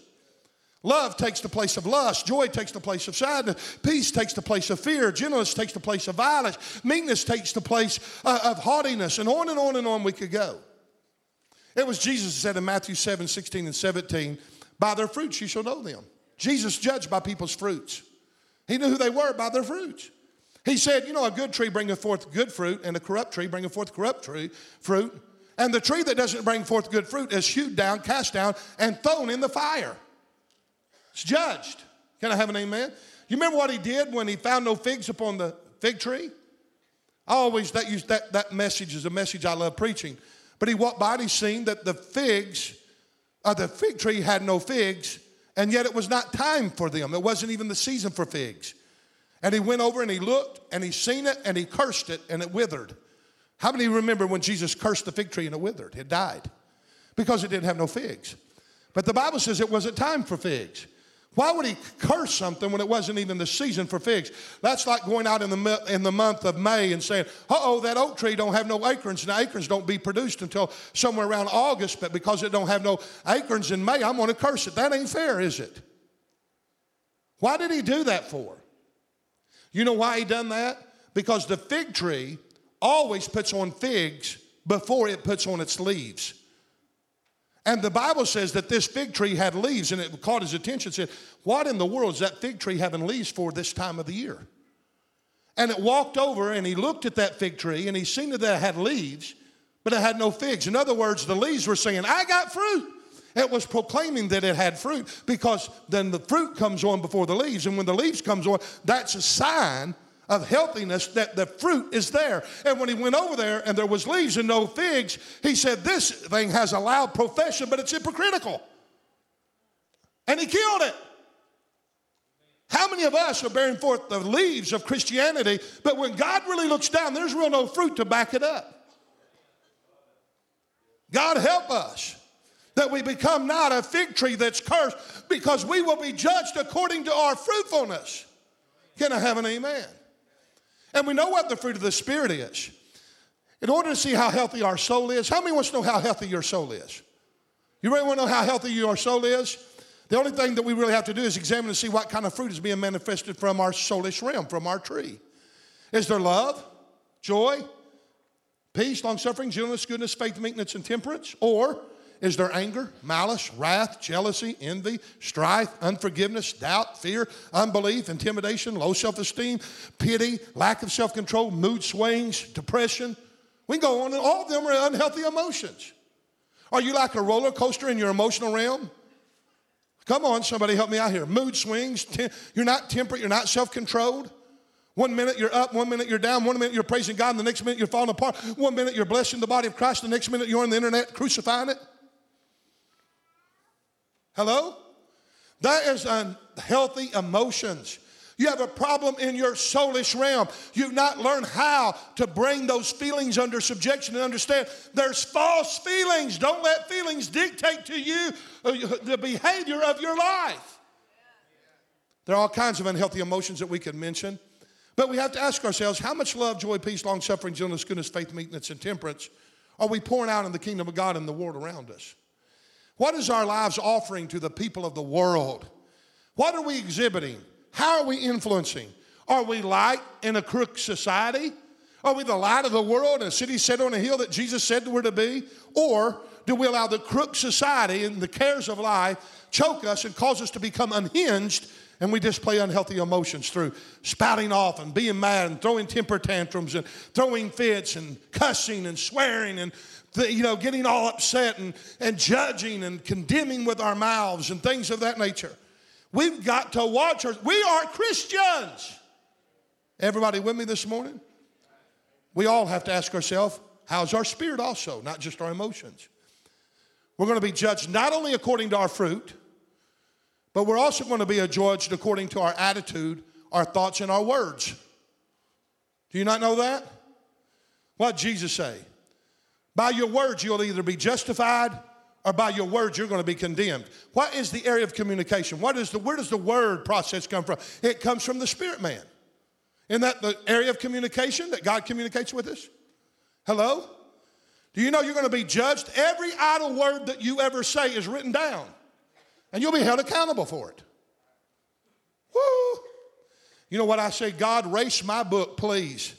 Love takes the place of lust. Joy takes the place of sadness. Peace takes the place of fear. Gentleness takes the place of violence. Meekness takes the place uh, of haughtiness. And on and on and on we could go. It was Jesus said in Matthew 7 16 and 17, By their fruits you shall know them. Jesus judged by people's fruits. He knew who they were by their fruits. He said, You know, a good tree bringeth forth good fruit, and a corrupt tree bringeth forth corrupt tree, fruit. And the tree that doesn't bring forth good fruit is hewed down, cast down, and thrown in the fire. It's judged. Can I have an amen? You remember what he did when he found no figs upon the fig tree? I always that use that, that message is a message I love preaching. But he walked by and he seen that the figs, uh, the fig tree had no figs, and yet it was not time for them. It wasn't even the season for figs. And he went over and he looked and he seen it and he cursed it and it withered. How many remember when Jesus cursed the fig tree and it withered? It died because it didn't have no figs. But the Bible says it wasn't time for figs. Why would he curse something when it wasn't even the season for figs? That's like going out in the, in the month of May and saying, uh-oh, that oak tree don't have no acorns, and acorns don't be produced until somewhere around August, but because it don't have no acorns in May, I'm going to curse it. That ain't fair, is it? Why did he do that for? You know why he done that? Because the fig tree always puts on figs before it puts on its leaves. And the Bible says that this fig tree had leaves, and it caught his attention. Said, What in the world is that fig tree having leaves for this time of the year? and it walked over and he looked at that fig tree and he seen that it had leaves, but it had no figs. In other words, the leaves were saying, I got fruit. It was proclaiming that it had fruit because then the fruit comes on before the leaves. And when the leaves comes on, that's a sign of healthiness that the fruit is there. And when he went over there and there was leaves and no figs, he said, This thing has a loud profession, but it's hypocritical. And he killed it. How many of us are bearing forth the leaves of Christianity, but when God really looks down, there's real no fruit to back it up? God help us that we become not a fig tree that's cursed because we will be judged according to our fruitfulness. Can I have an amen? And we know what the fruit of the Spirit is. In order to see how healthy our soul is, how many wants to know how healthy your soul is? You really want to know how healthy your soul is? The only thing that we really have to do is examine and see what kind of fruit is being manifested from our soulish realm, from our tree. Is there love, joy, peace, long suffering, gentleness, goodness, faith, meekness, and temperance? Or is there anger, malice, wrath, jealousy, envy, strife, unforgiveness, doubt, fear, unbelief, intimidation, low self esteem, pity, lack of self control, mood swings, depression? We can go on, and all of them are unhealthy emotions. Are you like a roller coaster in your emotional realm? Come on, somebody help me out here. Mood swings, you're not temperate, you're not self controlled. One minute you're up, one minute you're down, one minute you're praising God, and the next minute you're falling apart. One minute you're blessing the body of Christ, the next minute you're on the internet crucifying it. Hello? That is unhealthy emotions. You have a problem in your soulish realm. You've not learned how to bring those feelings under subjection and understand there's false feelings. Don't let feelings dictate to you uh, the behavior of your life. There are all kinds of unhealthy emotions that we could mention. But we have to ask ourselves how much love, joy, peace, long suffering, gentleness, goodness, faith, meekness, and temperance are we pouring out in the kingdom of God and the world around us? What is our lives offering to the people of the world? What are we exhibiting? How are we influencing? Are we light in a crook society? Are we the light of the world in a city set on a hill that Jesus said we're to be? Or do we allow the crook society and the cares of life choke us and cause us to become unhinged and we display unhealthy emotions through spouting off and being mad and throwing temper tantrums and throwing fits and cussing and swearing and you know getting all upset and, and judging and condemning with our mouths and things of that nature We've got to watch our, we are Christians. Everybody with me this morning? We all have to ask ourselves, how's our spirit also, not just our emotions? We're going to be judged not only according to our fruit, but we're also going to be judged according to our attitude, our thoughts, and our words. Do you not know that? What did Jesus say? By your words, you'll either be justified or by your words you're going to be condemned. What is the area of communication? What is the, where does the word process come from? It comes from the spirit man. Isn't that the area of communication that God communicates with us? Hello? Do you know you're going to be judged? Every idle word that you ever say is written down, and you'll be held accountable for it. Woo! You know what I say? God, race my book, please.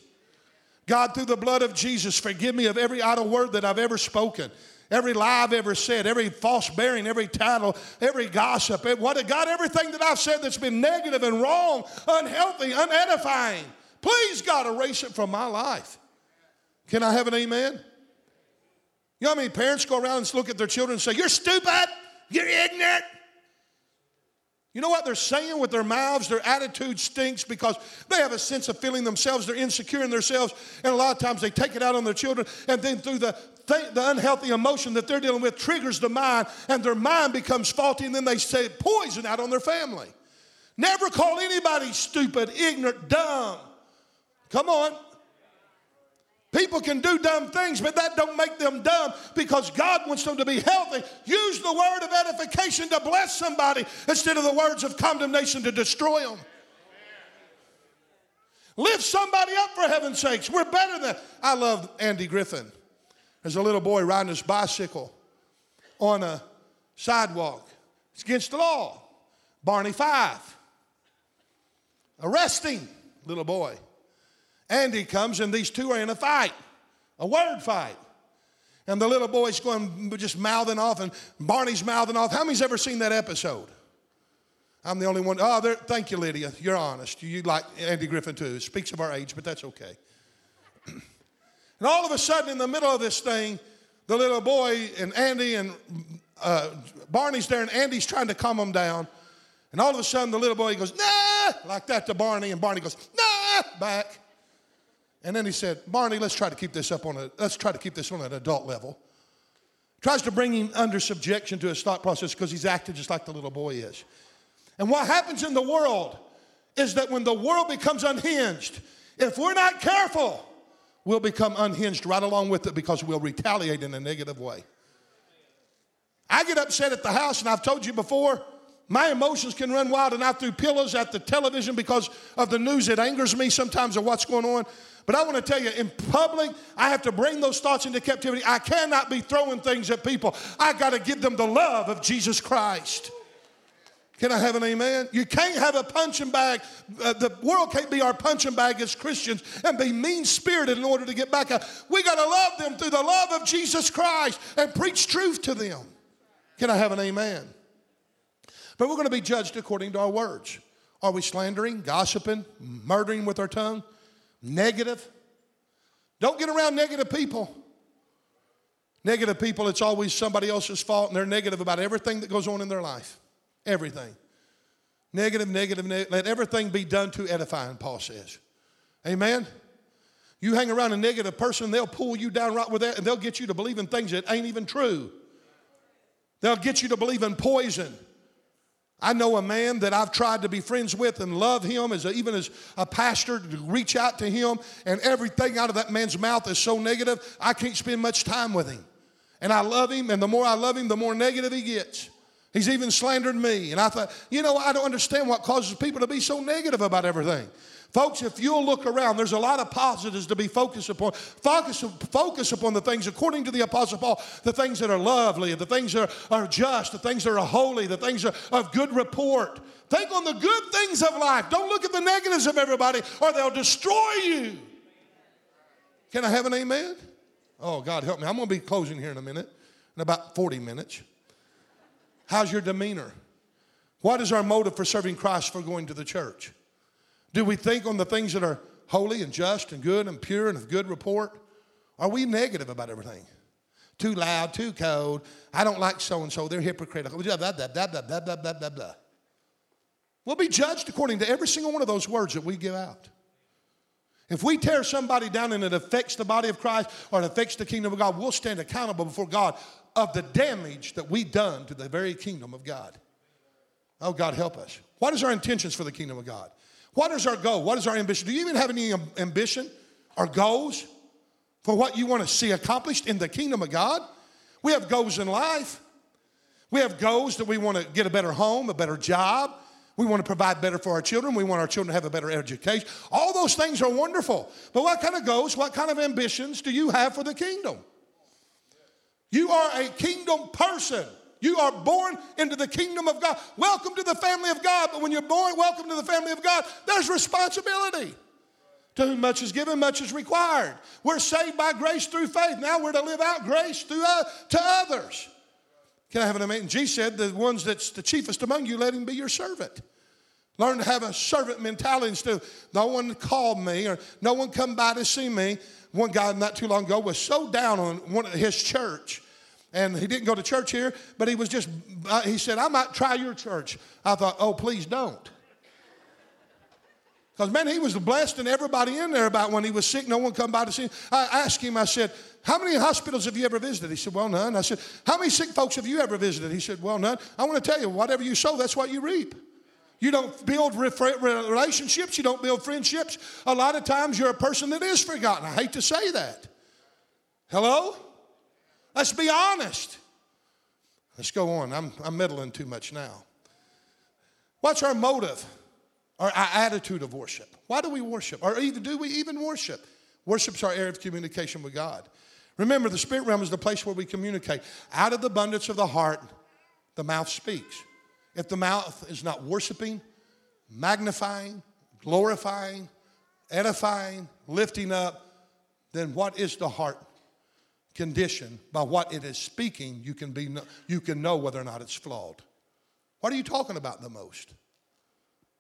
God, through the blood of Jesus, forgive me of every idle word that I've ever spoken every lie I've ever said, every false bearing, every title, every gossip, eh, what God, everything that I've said that's been negative and wrong, unhealthy, unedifying. Please, God, erase it from my life. Can I have an amen? You know how many parents go around and look at their children and say, You're stupid, you're ignorant, you know what they're saying with their mouths? Their attitude stinks because they have a sense of feeling themselves. They're insecure in themselves. And a lot of times they take it out on their children. And then through the, the unhealthy emotion that they're dealing with triggers the mind. And their mind becomes faulty. And then they say poison out on their family. Never call anybody stupid, ignorant, dumb. Come on. People can do dumb things, but that don't make them dumb because God wants them to be healthy. Use the word of edification to bless somebody instead of the words of condemnation to destroy them. Lift somebody up for heaven's sakes. We're better than. I love Andy Griffin. There's a little boy riding his bicycle on a sidewalk. It's against the law. Barney Fife. Arresting little boy. Andy comes, and these two are in a fight, a word fight. And the little boy's going, just mouthing off, and Barney's mouthing off. How many's ever seen that episode? I'm the only one. Oh, there, thank you, Lydia. You're honest. You like Andy Griffin too. It speaks of our age, but that's okay. and all of a sudden, in the middle of this thing, the little boy and Andy and uh, Barney's there, and Andy's trying to calm him down. And all of a sudden, the little boy goes, nah, like that to Barney, and Barney goes, nah, back. And then he said, Barney, let's try to keep this up on a, let's try to keep this on an adult level. Tries to bring him under subjection to his thought process because he's acting just like the little boy is. And what happens in the world is that when the world becomes unhinged, if we're not careful, we'll become unhinged right along with it because we'll retaliate in a negative way. I get upset at the house, and I've told you before, my emotions can run wild, and I threw pillows at the television because of the news. It angers me sometimes of what's going on. But I want to tell you, in public, I have to bring those thoughts into captivity. I cannot be throwing things at people. I got to give them the love of Jesus Christ. Can I have an amen? You can't have a punching bag. Uh, the world can't be our punching bag as Christians and be mean spirited in order to get back. Out. We got to love them through the love of Jesus Christ and preach truth to them. Can I have an amen? But we're going to be judged according to our words. Are we slandering, gossiping, murdering with our tongue? Negative? Don't get around negative people. Negative people, it's always somebody else's fault, and they're negative about everything that goes on in their life. Everything. Negative, negative, negative. Let everything be done to edifying, Paul says. Amen? You hang around a negative person, they'll pull you down right with that, and they'll get you to believe in things that ain't even true. They'll get you to believe in poison. I know a man that I've tried to be friends with and love him as a, even as a pastor to reach out to him, and everything out of that man's mouth is so negative, I can't spend much time with him. And I love him, and the more I love him, the more negative he gets. He's even slandered me. And I thought, you know, I don't understand what causes people to be so negative about everything. Folks, if you'll look around, there's a lot of positives to be focused upon. Focus, focus upon the things, according to the Apostle Paul, the things that are lovely, the things that are, are just, the things that are holy, the things that are of good report. Think on the good things of life. Don't look at the negatives of everybody, or they'll destroy you. Can I have an amen? Oh, God help me. I'm going to be closing here in a minute, in about 40 minutes. How's your demeanor? What is our motive for serving Christ for going to the church? Do we think on the things that are holy and just and good and pure and of good report? Are we negative about everything? Too loud, too cold. I don't like so and so. They're hypocritical. Blah, blah, blah, blah, blah, blah, blah, blah, blah. We'll be judged according to every single one of those words that we give out. If we tear somebody down and it affects the body of Christ or it affects the kingdom of God, we'll stand accountable before God of the damage that we've done to the very kingdom of God. Oh, God, help us. What is our intentions for the kingdom of God? What is our goal? What is our ambition? Do you even have any ambition or goals for what you want to see accomplished in the kingdom of God? We have goals in life. We have goals that we want to get a better home, a better job. We want to provide better for our children. We want our children to have a better education. All those things are wonderful. But what kind of goals, what kind of ambitions do you have for the kingdom? You are a kingdom person. You are born into the kingdom of God. Welcome to the family of God. But when you're born, welcome to the family of God, there's responsibility. To whom much is given, much is required. We're saved by grace through faith. Now we're to live out grace through, uh, to others. Can I have an amen? Jesus said, The ones that's the chiefest among you, let him be your servant. Learn to have a servant mentality instead of no one called me or no one come by to see me. One guy not too long ago was so down on one of his church, and he didn't go to church here, but he was just, uh, he said, I might try your church. I thought, oh, please don't. Because, man, he was blessed and everybody in there about when he was sick, no one come by to see him. I asked him, I said, how many hospitals have you ever visited? He said, well, none. I said, how many sick folks have you ever visited? He said, well, none. I want to tell you, whatever you sow, that's what you reap. You don't build relationships, you don't build friendships. A lot of times you're a person that is forgotten. I hate to say that. Hello? Let's be honest. Let's go on. I'm, I'm meddling too much now. What's our motive? Our, our attitude of worship. Why do we worship? Or even do we even worship? Worship's our area of communication with God. Remember, the spirit realm is the place where we communicate. Out of the abundance of the heart, the mouth speaks. If the mouth is not worshiping, magnifying, glorifying, edifying, lifting up, then what is the heart condition? By what it is speaking, you can, be, you can know whether or not it's flawed. What are you talking about the most?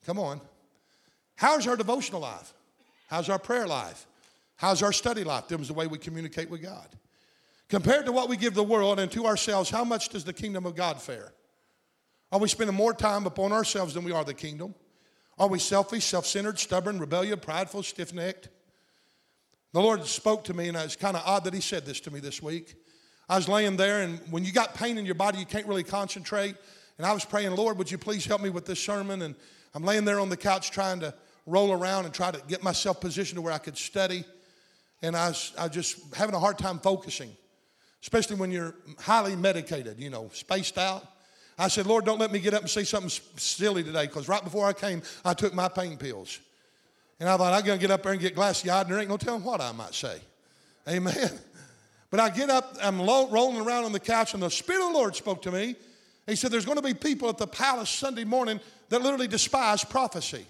Come on. How's our devotional life? How's our prayer life? How's our study life? Them is the way we communicate with God. Compared to what we give the world and to ourselves, how much does the kingdom of God fare? Are we spending more time upon ourselves than we are the kingdom? Are we selfish, self centered, stubborn, rebellious, prideful, stiff necked? The Lord spoke to me, and it's kind of odd that He said this to me this week. I was laying there, and when you got pain in your body, you can't really concentrate. And I was praying, Lord, would you please help me with this sermon? And I'm laying there on the couch trying to roll around and try to get myself positioned to where I could study. And I was, I was just having a hard time focusing, especially when you're highly medicated, you know, spaced out. I said, Lord, don't let me get up and say something silly today, because right before I came, I took my pain pills. And I thought, I'm going to get up there and get glassy eyed, and there ain't no telling what I might say. Amen. But I get up, I'm rolling around on the couch, and the Spirit of the Lord spoke to me. He said, There's going to be people at the palace Sunday morning that literally despise prophecy.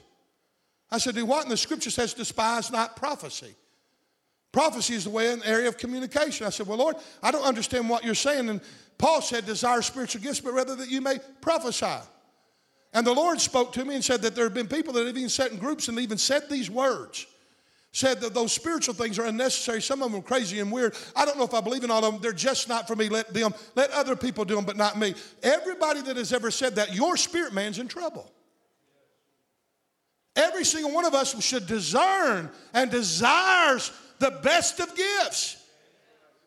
I said, Do what? And the scripture says, Despise not prophecy. Prophecy is the way an area of communication. I said, Well, Lord, I don't understand what you're saying. And Paul said, Desire spiritual gifts, but rather that you may prophesy. And the Lord spoke to me and said that there have been people that have even sat in groups and even said these words. Said that those spiritual things are unnecessary. Some of them are crazy and weird. I don't know if I believe in all of them. They're just not for me. Let them, let other people do them, but not me. Everybody that has ever said that, your spirit man's in trouble. Every single one of us should discern and desires the best of gifts.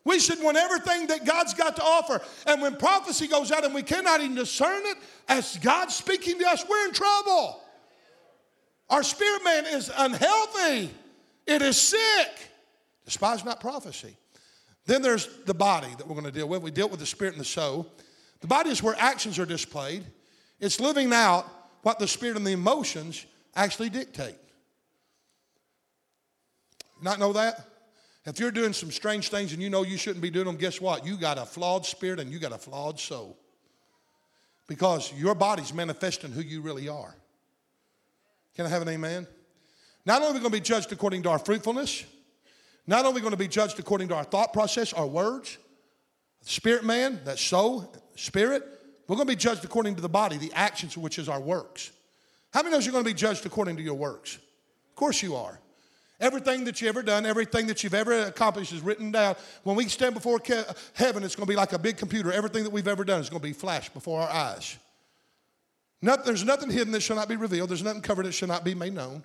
We should want everything that God's got to offer. And when prophecy goes out and we cannot even discern it as God speaking to us, we're in trouble. Our spirit man is unhealthy, it is sick. Despise not prophecy. Then there's the body that we're going to deal with. We deal with the spirit and the soul. The body is where actions are displayed, it's living out what the spirit and the emotions actually dictate. Not know that? If you're doing some strange things and you know you shouldn't be doing them, guess what? You got a flawed spirit and you got a flawed soul. Because your body's manifesting who you really are. Can I have an amen? Not only are we going to be judged according to our fruitfulness, not only are we going to be judged according to our thought process, our words, spirit man, that soul, spirit, we're going to be judged according to the body, the actions, which is our works. How many of you're going to be judged according to your works? Of course you are. Everything that you've ever done, everything that you've ever accomplished is written down. When we stand before heaven, it's going to be like a big computer. Everything that we've ever done is going to be flashed before our eyes. Nothing, there's nothing hidden that shall not be revealed. There's nothing covered that shall not be made known.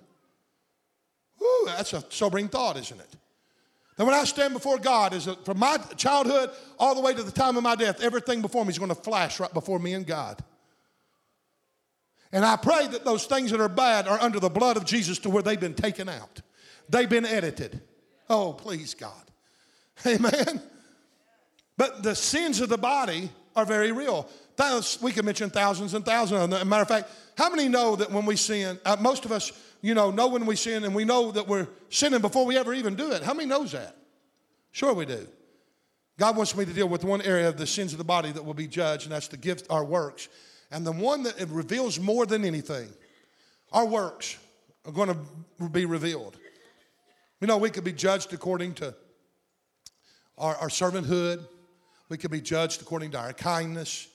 Woo, that's a sobering thought, isn't it? That when I stand before God, is from my childhood all the way to the time of my death, everything before me is going to flash right before me and God. And I pray that those things that are bad are under the blood of Jesus to where they've been taken out. They've been edited. Oh, please, God. Amen. But the sins of the body are very real. We could mention thousands and thousands of them. As a matter of fact, how many know that when we sin, uh, most of us, you know, know when we sin and we know that we're sinning before we ever even do it. How many knows that? Sure we do. God wants me to deal with one area of the sins of the body that will be judged, and that's the gift, our works. And the one that reveals more than anything, our works are going to be revealed. You know, we could be judged according to our, our servanthood. We could be judged according to our kindness,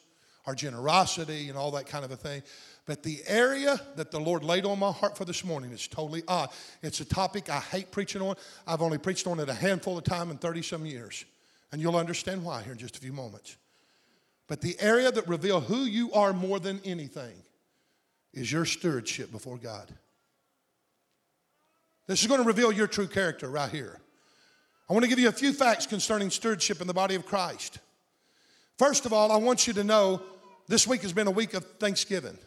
our generosity, and all that kind of a thing. But the area that the Lord laid on my heart for this morning is totally odd. It's a topic I hate preaching on. I've only preached on it a handful of time in 30 some years. And you'll understand why here in just a few moments. But the area that reveals who you are more than anything is your stewardship before God. This is going to reveal your true character right here. I want to give you a few facts concerning stewardship in the body of Christ. First of all, I want you to know this week has been a week of Thanksgiving.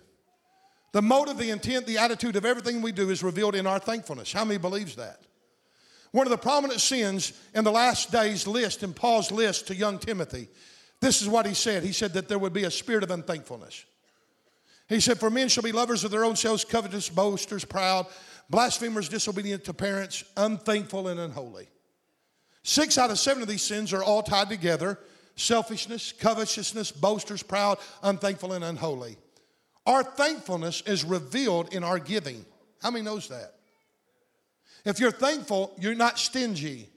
The motive, the intent, the attitude of everything we do is revealed in our thankfulness. How many believes that? One of the prominent sins in the last days list, in Paul's list to young Timothy, this is what he said. He said that there would be a spirit of unthankfulness. He said, For men shall be lovers of their own selves, covetous, boasters, proud, blasphemers, disobedient to parents, unthankful, and unholy. Six out of seven of these sins are all tied together selfishness, covetousness, boasters, proud, unthankful, and unholy. Our thankfulness is revealed in our giving. How many knows that? If you're thankful, you're not stingy.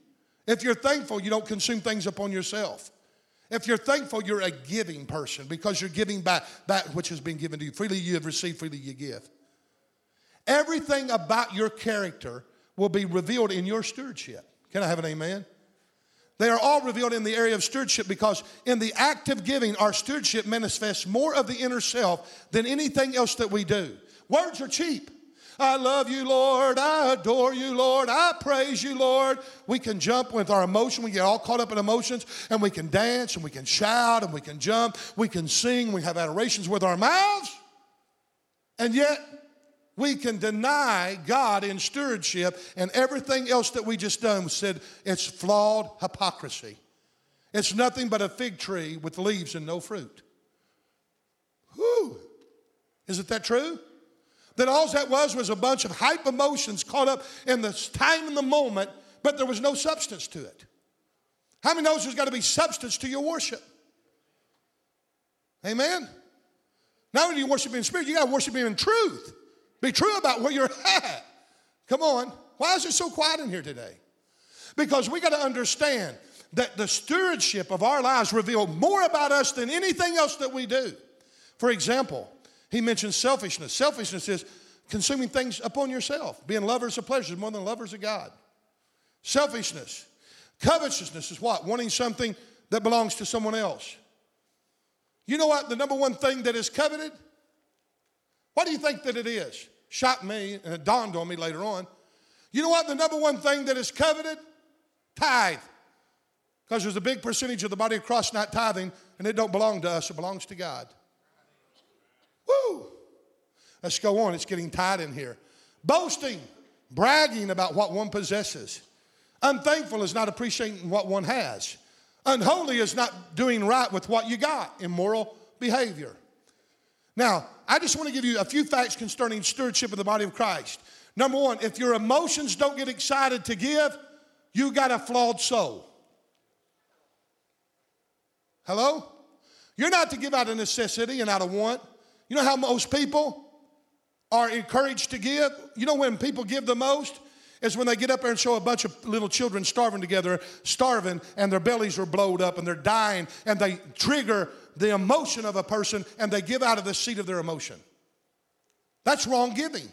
If you're thankful, you don't consume things upon yourself. If you're thankful, you're a giving person because you're giving back that which has been given to you. Freely you have received, freely you give. Everything about your character will be revealed in your stewardship. Can I have an amen? They are all revealed in the area of stewardship because in the act of giving, our stewardship manifests more of the inner self than anything else that we do. Words are cheap. I love you, Lord. I adore you, Lord. I praise you, Lord. We can jump with our emotion. We get all caught up in emotions and we can dance and we can shout and we can jump. We can sing. We have adorations with our mouths. And yet, we can deny God in stewardship and everything else that we just done said it's flawed hypocrisy. It's nothing but a fig tree with leaves and no fruit. Whew. Isn't that true? That all that was was a bunch of hype emotions caught up in the time and the moment, but there was no substance to it. How many knows there's got to be substance to your worship? Amen? Not only do you worship in spirit, you got to worship in truth. Be true about where you're at. Come on. Why is it so quiet in here today? Because we got to understand that the stewardship of our lives reveal more about us than anything else that we do. For example, he mentions selfishness. Selfishness is consuming things upon yourself, being lovers of pleasures more than lovers of God. Selfishness. Covetousness is what? Wanting something that belongs to someone else. You know what? The number one thing that is coveted? What do you think that it is? Shocked me, and it dawned on me later on. You know what? The number one thing that is coveted? Tithe. Because there's a big percentage of the body of Christ not tithing, and it don't belong to us, it belongs to God. Woo! Let's go on. It's getting tight in here. Boasting, bragging about what one possesses. Unthankful is not appreciating what one has. Unholy is not doing right with what you got. Immoral behavior. Now, I just want to give you a few facts concerning stewardship of the body of Christ. Number one, if your emotions don't get excited to give, you got a flawed soul. Hello? You're not to give out of necessity and out of want. You know how most people are encouraged to give? You know when people give the most? Is when they get up there and show a bunch of little children starving together, starving, and their bellies are blowed up and they're dying, and they trigger the emotion of a person and they give out of the seat of their emotion. That's wrong giving.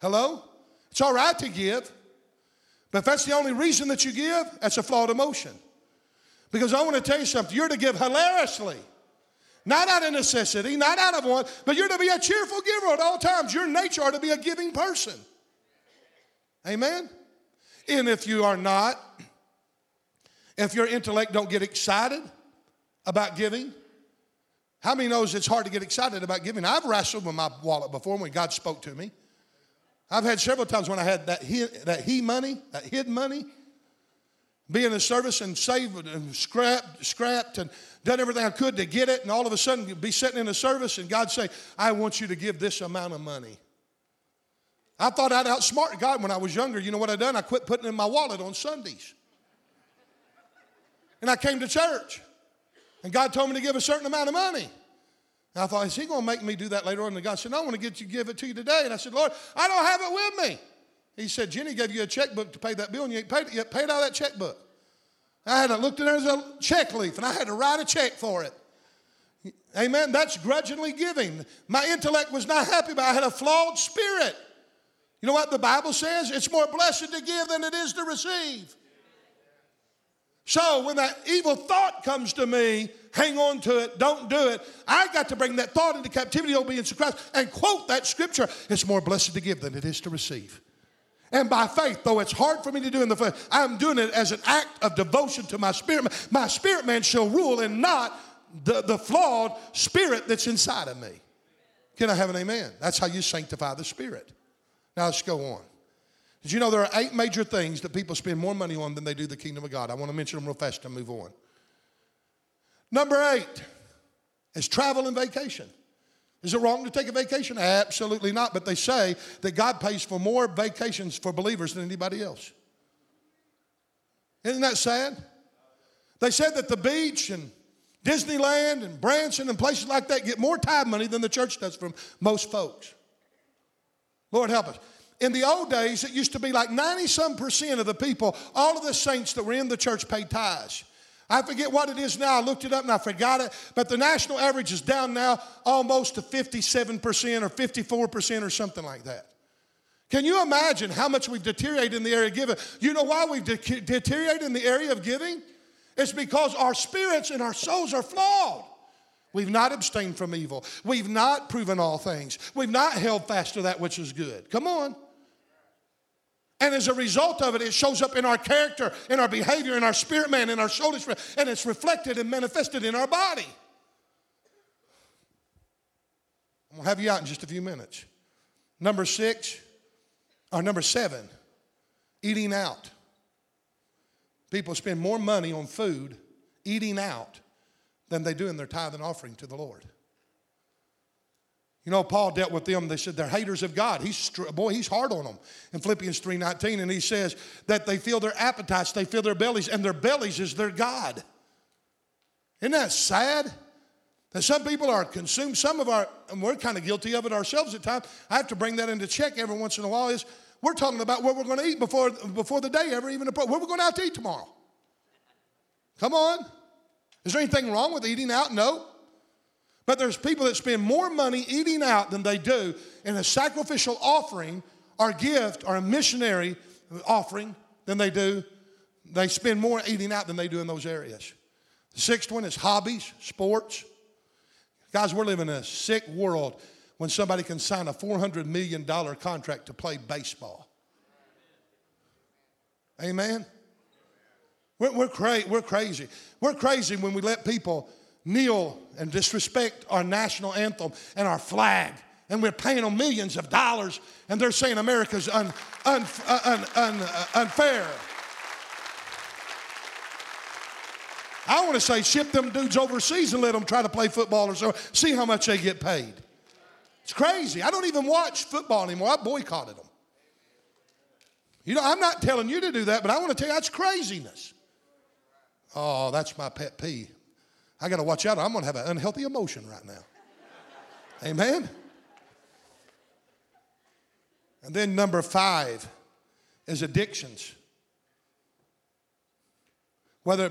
Hello? It's all right to give, but if that's the only reason that you give, that's a flawed emotion. Because I want to tell you something, you're to give hilariously. Not out of necessity, not out of want, but you're to be a cheerful giver at all times. Your nature are to be a giving person. Amen? And if you are not, if your intellect don't get excited about giving, how many knows it's hard to get excited about giving? I've wrestled with my wallet before when God spoke to me. I've had several times when I had that he, that he money, that hid money, be in the service and saved and scrapped, scrapped and done everything I could to get it, and all of a sudden be sitting in the service and God say, I want you to give this amount of money. I thought I'd outsmart God when I was younger. You know what I done? I quit putting in my wallet on Sundays. And I came to church. And God told me to give a certain amount of money. And I thought, is he going to make me do that later on? And God said, no, I want to get you give it to you today. And I said, Lord, I don't have it with me. He said, Jenny gave you a checkbook to pay that bill and you ain't paid it yet. Paid out that checkbook. I had looked in there as a check leaf and I had to write a check for it. Amen. That's grudgingly giving. My intellect was not happy, but I had a flawed spirit. You know what the Bible says? It's more blessed to give than it is to receive. So when that evil thought comes to me, hang on to it, don't do it. I got to bring that thought into captivity, obedience to Christ, and quote that scripture. It's more blessed to give than it is to receive. And by faith, though it's hard for me to do in the flesh, I'm doing it as an act of devotion to my spirit. My spirit man shall rule and not the, the flawed spirit that's inside of me. Can I have an amen? That's how you sanctify the spirit. Now let's go on. Did you know there are eight major things that people spend more money on than they do the kingdom of God? I want to mention them real fast and move on. Number eight is travel and vacation. Is it wrong to take a vacation? Absolutely not. But they say that God pays for more vacations for believers than anybody else. Isn't that sad? They said that the beach and Disneyland and Branson and places like that get more tithe money than the church does from most folks. Lord help us. In the old days, it used to be like 90 some percent of the people, all of the saints that were in the church paid tithes. I forget what it is now. I looked it up and I forgot it. But the national average is down now almost to 57% or 54% or something like that. Can you imagine how much we've deteriorated in the area of giving? You know why we've de- deteriorated in the area of giving? It's because our spirits and our souls are flawed. We've not abstained from evil. We've not proven all things. We've not held fast to that which is good. Come on. And as a result of it, it shows up in our character, in our behavior, in our spirit man, in our soul, and it's reflected and manifested in our body. I'm going to have you out in just a few minutes. Number six, or number seven, eating out. People spend more money on food eating out than they do in their tithe and offering to the Lord. You know, Paul dealt with them. They said they're haters of God. He's boy, he's hard on them in Philippians 3:19, and he says that they feel their appetites, they feel their bellies, and their bellies is their God. Isn't that sad? That some people are consumed. Some of our, and we're kind of guilty of it ourselves at times. I have to bring that into check every once in a while. Is we're talking about what we're going to eat before before the day ever even approaches. Where we're going out to eat tomorrow? Come on. Is there anything wrong with eating out? No. But there's people that spend more money eating out than they do in a sacrificial offering or gift or a missionary offering than they do. They spend more eating out than they do in those areas. The sixth one is hobbies, sports. Guys, we're living in a sick world when somebody can sign a $400 million contract to play baseball. Amen? We're, we're, cra- we're crazy. We're crazy when we let people kneel and disrespect our national anthem and our flag. And we're paying them millions of dollars, and they're saying America's un, un, un, un uh, unfair. I want to say ship them dudes overseas and let them try to play football or so, see how much they get paid. It's crazy. I don't even watch football anymore. I boycotted them. You know, I'm not telling you to do that, but I want to tell you that's craziness. Oh, that's my pet peeve. I got to watch out. I'm going to have an unhealthy emotion right now. Amen. And then number five is addictions. Whether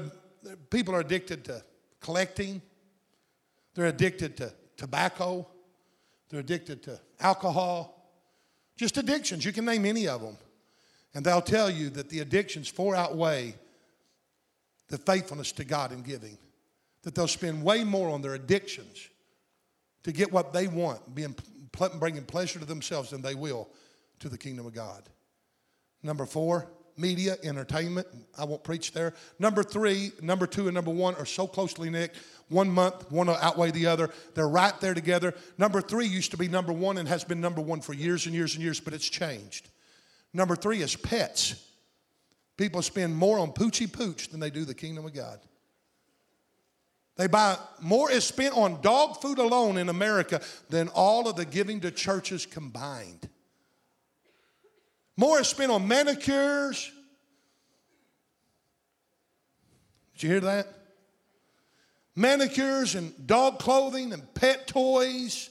people are addicted to collecting, they're addicted to tobacco, they're addicted to alcohol, just addictions. You can name any of them. And they'll tell you that the addictions far outweigh the faithfulness to God in giving. That they'll spend way more on their addictions to get what they want, being, bringing pleasure to themselves than they will to the kingdom of God. Number four, media, entertainment. I won't preach there. Number three, number two, and number one are so closely knit. One month, one will outweigh the other. They're right there together. Number three used to be number one and has been number one for years and years and years, but it's changed. Number three is pets. People spend more on poochie pooch than they do the kingdom of God. They buy more is spent on dog food alone in America than all of the giving to churches combined. More is spent on manicures. Did you hear that? Manicures and dog clothing and pet toys.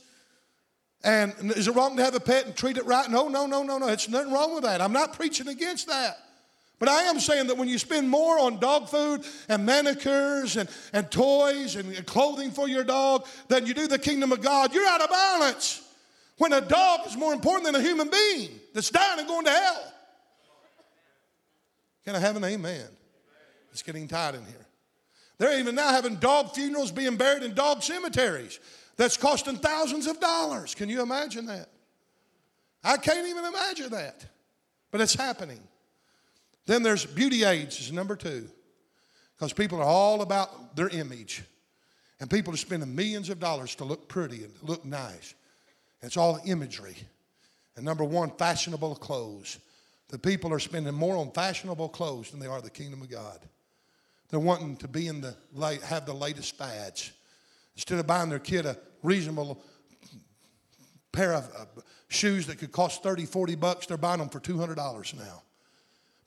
And is it wrong to have a pet and treat it right? No, no, no, no, no. It's nothing wrong with that. I'm not preaching against that. But I am saying that when you spend more on dog food and manicures and, and toys and clothing for your dog than you do the kingdom of God, you're out of balance when a dog is more important than a human being that's dying and going to hell. Can I have an amen? It's getting tight in here. They're even now having dog funerals being buried in dog cemeteries. That's costing thousands of dollars. Can you imagine that? I can't even imagine that. But it's happening. Then there's beauty aids, is number two. Because people are all about their image. And people are spending millions of dollars to look pretty and look nice. It's all imagery. And number one, fashionable clothes. The people are spending more on fashionable clothes than they are the kingdom of God. They're wanting to be in the late, have the latest fads. Instead of buying their kid a reasonable pair of uh, shoes that could cost 30, 40 bucks, they're buying them for $200 now.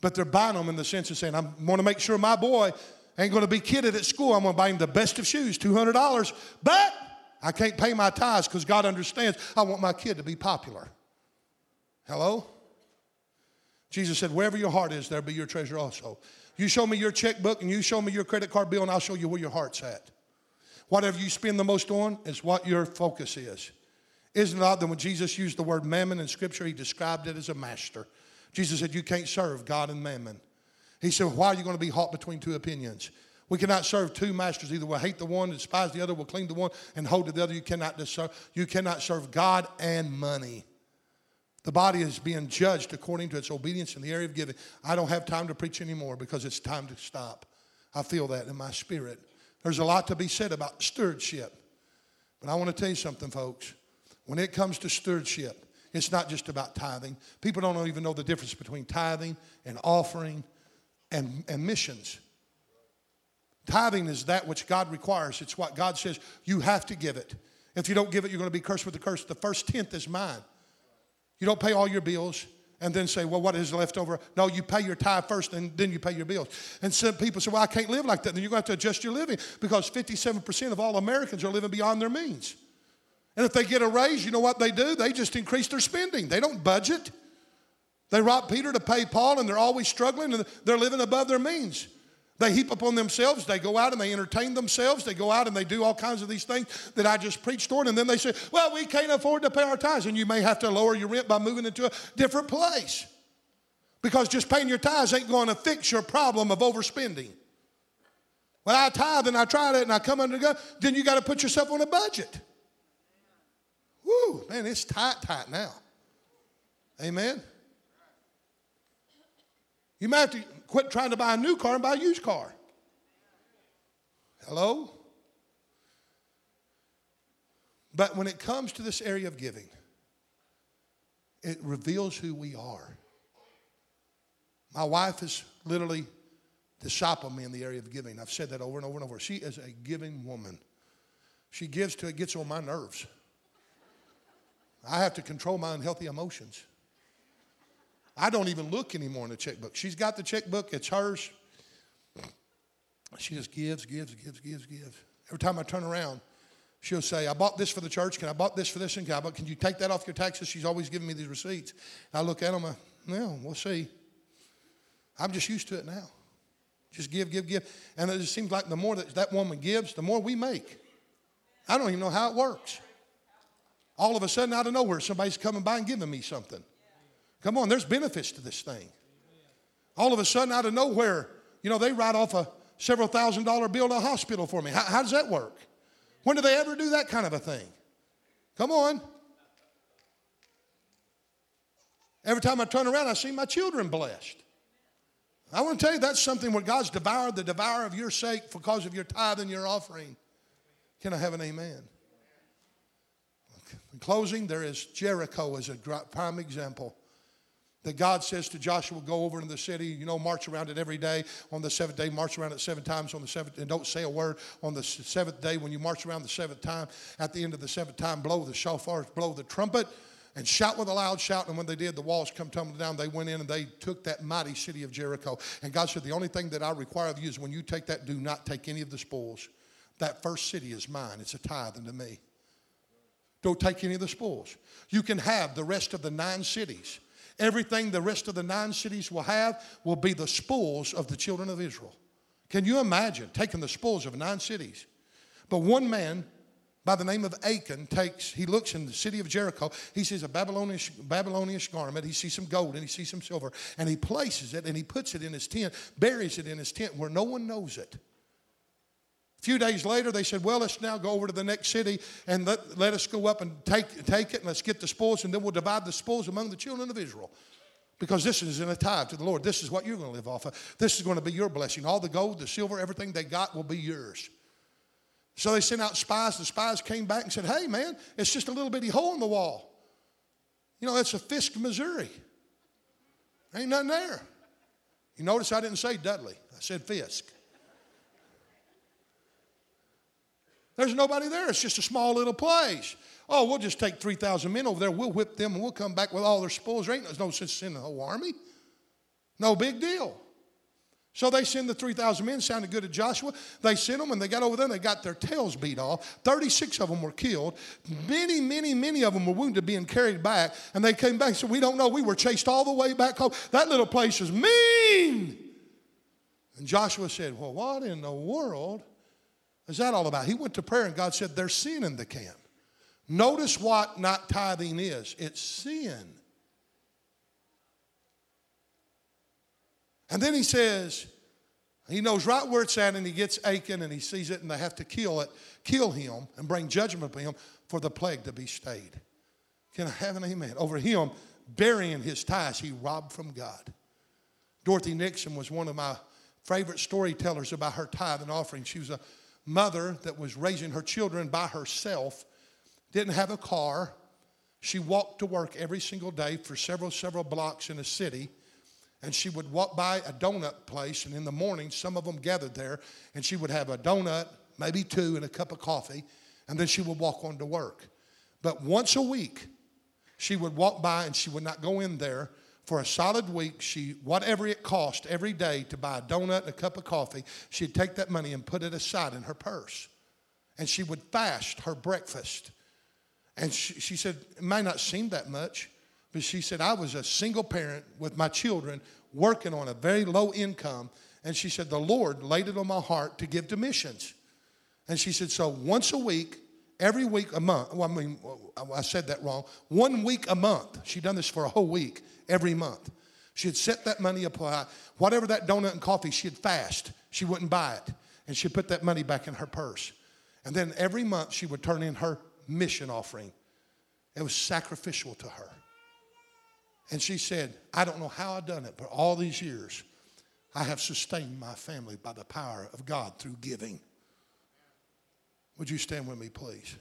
But they're buying them in the sense of saying, I want to make sure my boy ain't going to be kidded at school. I'm going to buy him the best of shoes, $200. But I can't pay my tithes because God understands I want my kid to be popular. Hello? Jesus said, Wherever your heart is, there be your treasure also. You show me your checkbook and you show me your credit card bill, and I'll show you where your heart's at. Whatever you spend the most on is what your focus is. Isn't it odd that when Jesus used the word mammon in Scripture, he described it as a master? Jesus said, You can't serve God and mammon. He said, Why are you going to be hot between two opinions? We cannot serve two masters. Either we'll hate the one, despise the other, we'll cling to one, and hold to the other. You cannot, serve, you cannot serve God and money. The body is being judged according to its obedience in the area of giving. I don't have time to preach anymore because it's time to stop. I feel that in my spirit. There's a lot to be said about stewardship. But I want to tell you something, folks. When it comes to stewardship, it's not just about tithing. People don't even know the difference between tithing and offering and, and missions. Tithing is that which God requires. It's what God says you have to give it. If you don't give it, you're going to be cursed with the curse. The first tenth is mine. You don't pay all your bills and then say, well, what is left over? No, you pay your tithe first and then you pay your bills. And some people say, well, I can't live like that. Then you're going to have to adjust your living because 57% of all Americans are living beyond their means. And if they get a raise, you know what they do? They just increase their spending. They don't budget. They rob Peter to pay Paul and they're always struggling and they're living above their means. They heap upon themselves. They go out and they entertain themselves. They go out and they do all kinds of these things that I just preached on. And then they say, well, we can't afford to pay our tithes. And you may have to lower your rent by moving into a different place. Because just paying your tithes ain't going to fix your problem of overspending. Well, I tithe and I tried it and I come under God, then you got to put yourself on a budget. Woo, man, it's tight, tight now. Amen. You might have to quit trying to buy a new car and buy a used car. Hello? But when it comes to this area of giving, it reveals who we are. My wife has literally discipled me in the area of giving. I've said that over and over and over. She is a giving woman. She gives till it gets on my nerves. I have to control my unhealthy emotions. I don't even look anymore in the checkbook. She's got the checkbook, it's hers. She just gives, gives, gives, gives, gives. Every time I turn around, she'll say, I bought this for the church. Can I bought this for this? And can, I, can you take that off your taxes? She's always giving me these receipts. I look at them, I, well, we'll see. I'm just used to it now. Just give, give, give. And it just seems like the more that that woman gives, the more we make. I don't even know how it works. All of a sudden, out of nowhere, somebody's coming by and giving me something. Come on, there's benefits to this thing. All of a sudden, out of nowhere, you know, they write off a several thousand dollar bill to a hospital for me. How, how does that work? When do they ever do that kind of a thing? Come on. Every time I turn around, I see my children blessed. I want to tell you that's something where God's devoured the devourer of your sake because of your tithe and your offering. Can I have an amen? In closing, there is Jericho as a prime example that God says to Joshua, go over into the city, you know, march around it every day. On the seventh day, march around it seven times on the seventh, and don't say a word on the seventh day. When you march around the seventh time, at the end of the seventh time, blow the shofar, blow the trumpet, and shout with a loud shout. And when they did, the walls come tumbling down. They went in and they took that mighty city of Jericho. And God said, the only thing that I require of you is when you take that, do not take any of the spoils. That first city is mine. It's a tithe unto me. Don't take any of the spoils. You can have the rest of the nine cities. Everything the rest of the nine cities will have will be the spoils of the children of Israel. Can you imagine taking the spoils of nine cities? But one man by the name of Achan takes, he looks in the city of Jericho, he sees a Babylonian, Babylonian garment, he sees some gold and he sees some silver, and he places it and he puts it in his tent, buries it in his tent where no one knows it. A few days later, they said, Well, let's now go over to the next city and let, let us go up and take, take it and let's get the spoils, and then we'll divide the spoils among the children of Israel. Because this is in a tithe to the Lord. This is what you're going to live off of. This is going to be your blessing. All the gold, the silver, everything they got will be yours. So they sent out spies. The spies came back and said, Hey, man, it's just a little bitty hole in the wall. You know, it's a Fisk, Missouri. Ain't nothing there. You notice I didn't say Dudley, I said Fisk. There's nobody there. It's just a small little place. Oh, we'll just take 3,000 men over there. We'll whip them and we'll come back with all their spoils. There ain't no sense in the whole army. No big deal. So they send the 3,000 men, sounded good to Joshua. They sent them and they got over there and they got their tails beat off. 36 of them were killed. Many, many, many of them were wounded, being carried back. And they came back and said, We don't know. We were chased all the way back home. That little place is mean. And Joshua said, Well, what in the world is that all about? He went to prayer and God said, There's sin in the camp. Notice what not tithing is it's sin. And then he says, he knows right where it's at and he gets Achan and he sees it and they have to kill it, kill him and bring judgment upon him for the plague to be stayed. Can I have an amen? Over him burying his ties he robbed from God. Dorothy Nixon was one of my favorite storytellers about her tithe and offering. She was a mother that was raising her children by herself, didn't have a car. She walked to work every single day for several, several blocks in a city. And she would walk by a donut place, and in the morning, some of them gathered there, and she would have a donut, maybe two, and a cup of coffee, and then she would walk on to work. But once a week, she would walk by and she would not go in there for a solid week, she whatever it cost every day to buy a donut and a cup of coffee, she'd take that money and put it aside in her purse. And she would fast her breakfast. And she, she said, it may not seem that much, but she said, I was a single parent with my children working on a very low income. And she said, the Lord laid it on my heart to give to missions. And she said, so once a week, every week a month, well, I mean, I said that wrong, one week a month, she'd done this for a whole week every month. She'd set that money apart. Whatever that donut and coffee, she'd fast. She wouldn't buy it. And she'd put that money back in her purse. And then every month she would turn in her mission offering. It was sacrificial to her. And she said, I don't know how I've done it, but all these years I have sustained my family by the power of God through giving. Would you stand with me, please?